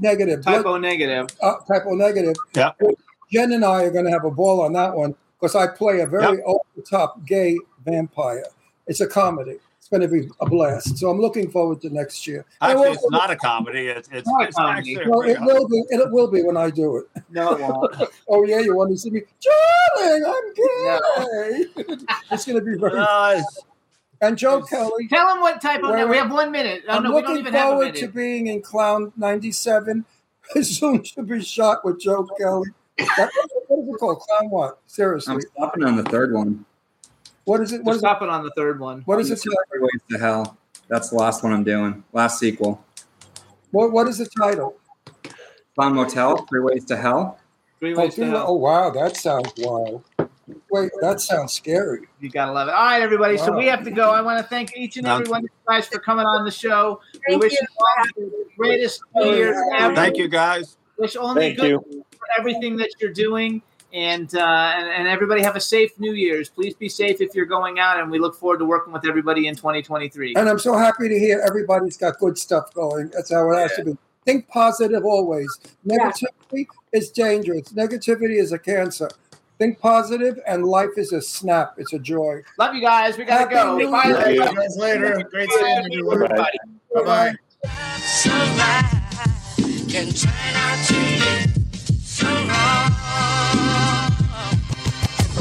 negative. Type O Negative. uh, Type O Negative. Yeah. Jen and I are going to have a ball on that one because I play a very Yep. over the top gay vampire. It's a comedy. It's going to be a blast. So I'm looking forward to next year. Actually, also- it's not a comedy. It's it's, Not a it's comedy. actually a well, great it will be. It will be when I do it. No, it won't. oh yeah, you want to see me, darling? I'm gay. it's going to be very. Uh, and Joe Kelly. Tell him what type of. Wait, we have one minute. Oh, I'm no, we don't looking even have a forward to being in Clown '97. Soon to be shot with Joe Kelly. That- what is it called? Clown what? Seriously, I'm stopping on the third one. what is it? What We're it? stopping on the third one. What is it? Three Ways to Hell. That's the last one I'm doing. Last sequel. What, what is the title? Clown Motel. Three Ways to Hell. Three Oh, ways to hell. oh wow, that sounds wild. Wait, that sounds scary. You gotta love it. All right, everybody. So we have to go. I want to thank each and every one of you guys for coming on the show. we Thank wish you. you all the greatest New Year's ever. Thank you, guys. Wish only Thank good you. for everything that you're doing. And, uh, and and everybody have a safe New Year's. Please be safe if you're going out, and we look forward to working with everybody in 2023. And I'm so happy to hear everybody's got good stuff going. That's how it has to be. Think positive always. Negativity is dangerous. Negativity is a cancer. Think positive, and life is a snap. It's a joy. Love you guys. We gotta Happy go. New Bye, Year. See you guys later. Great seeing everyone. Bye-bye. Bye bye. Can turn out to be so wrong.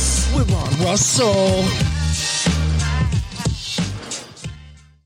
Russell with Ron Russell.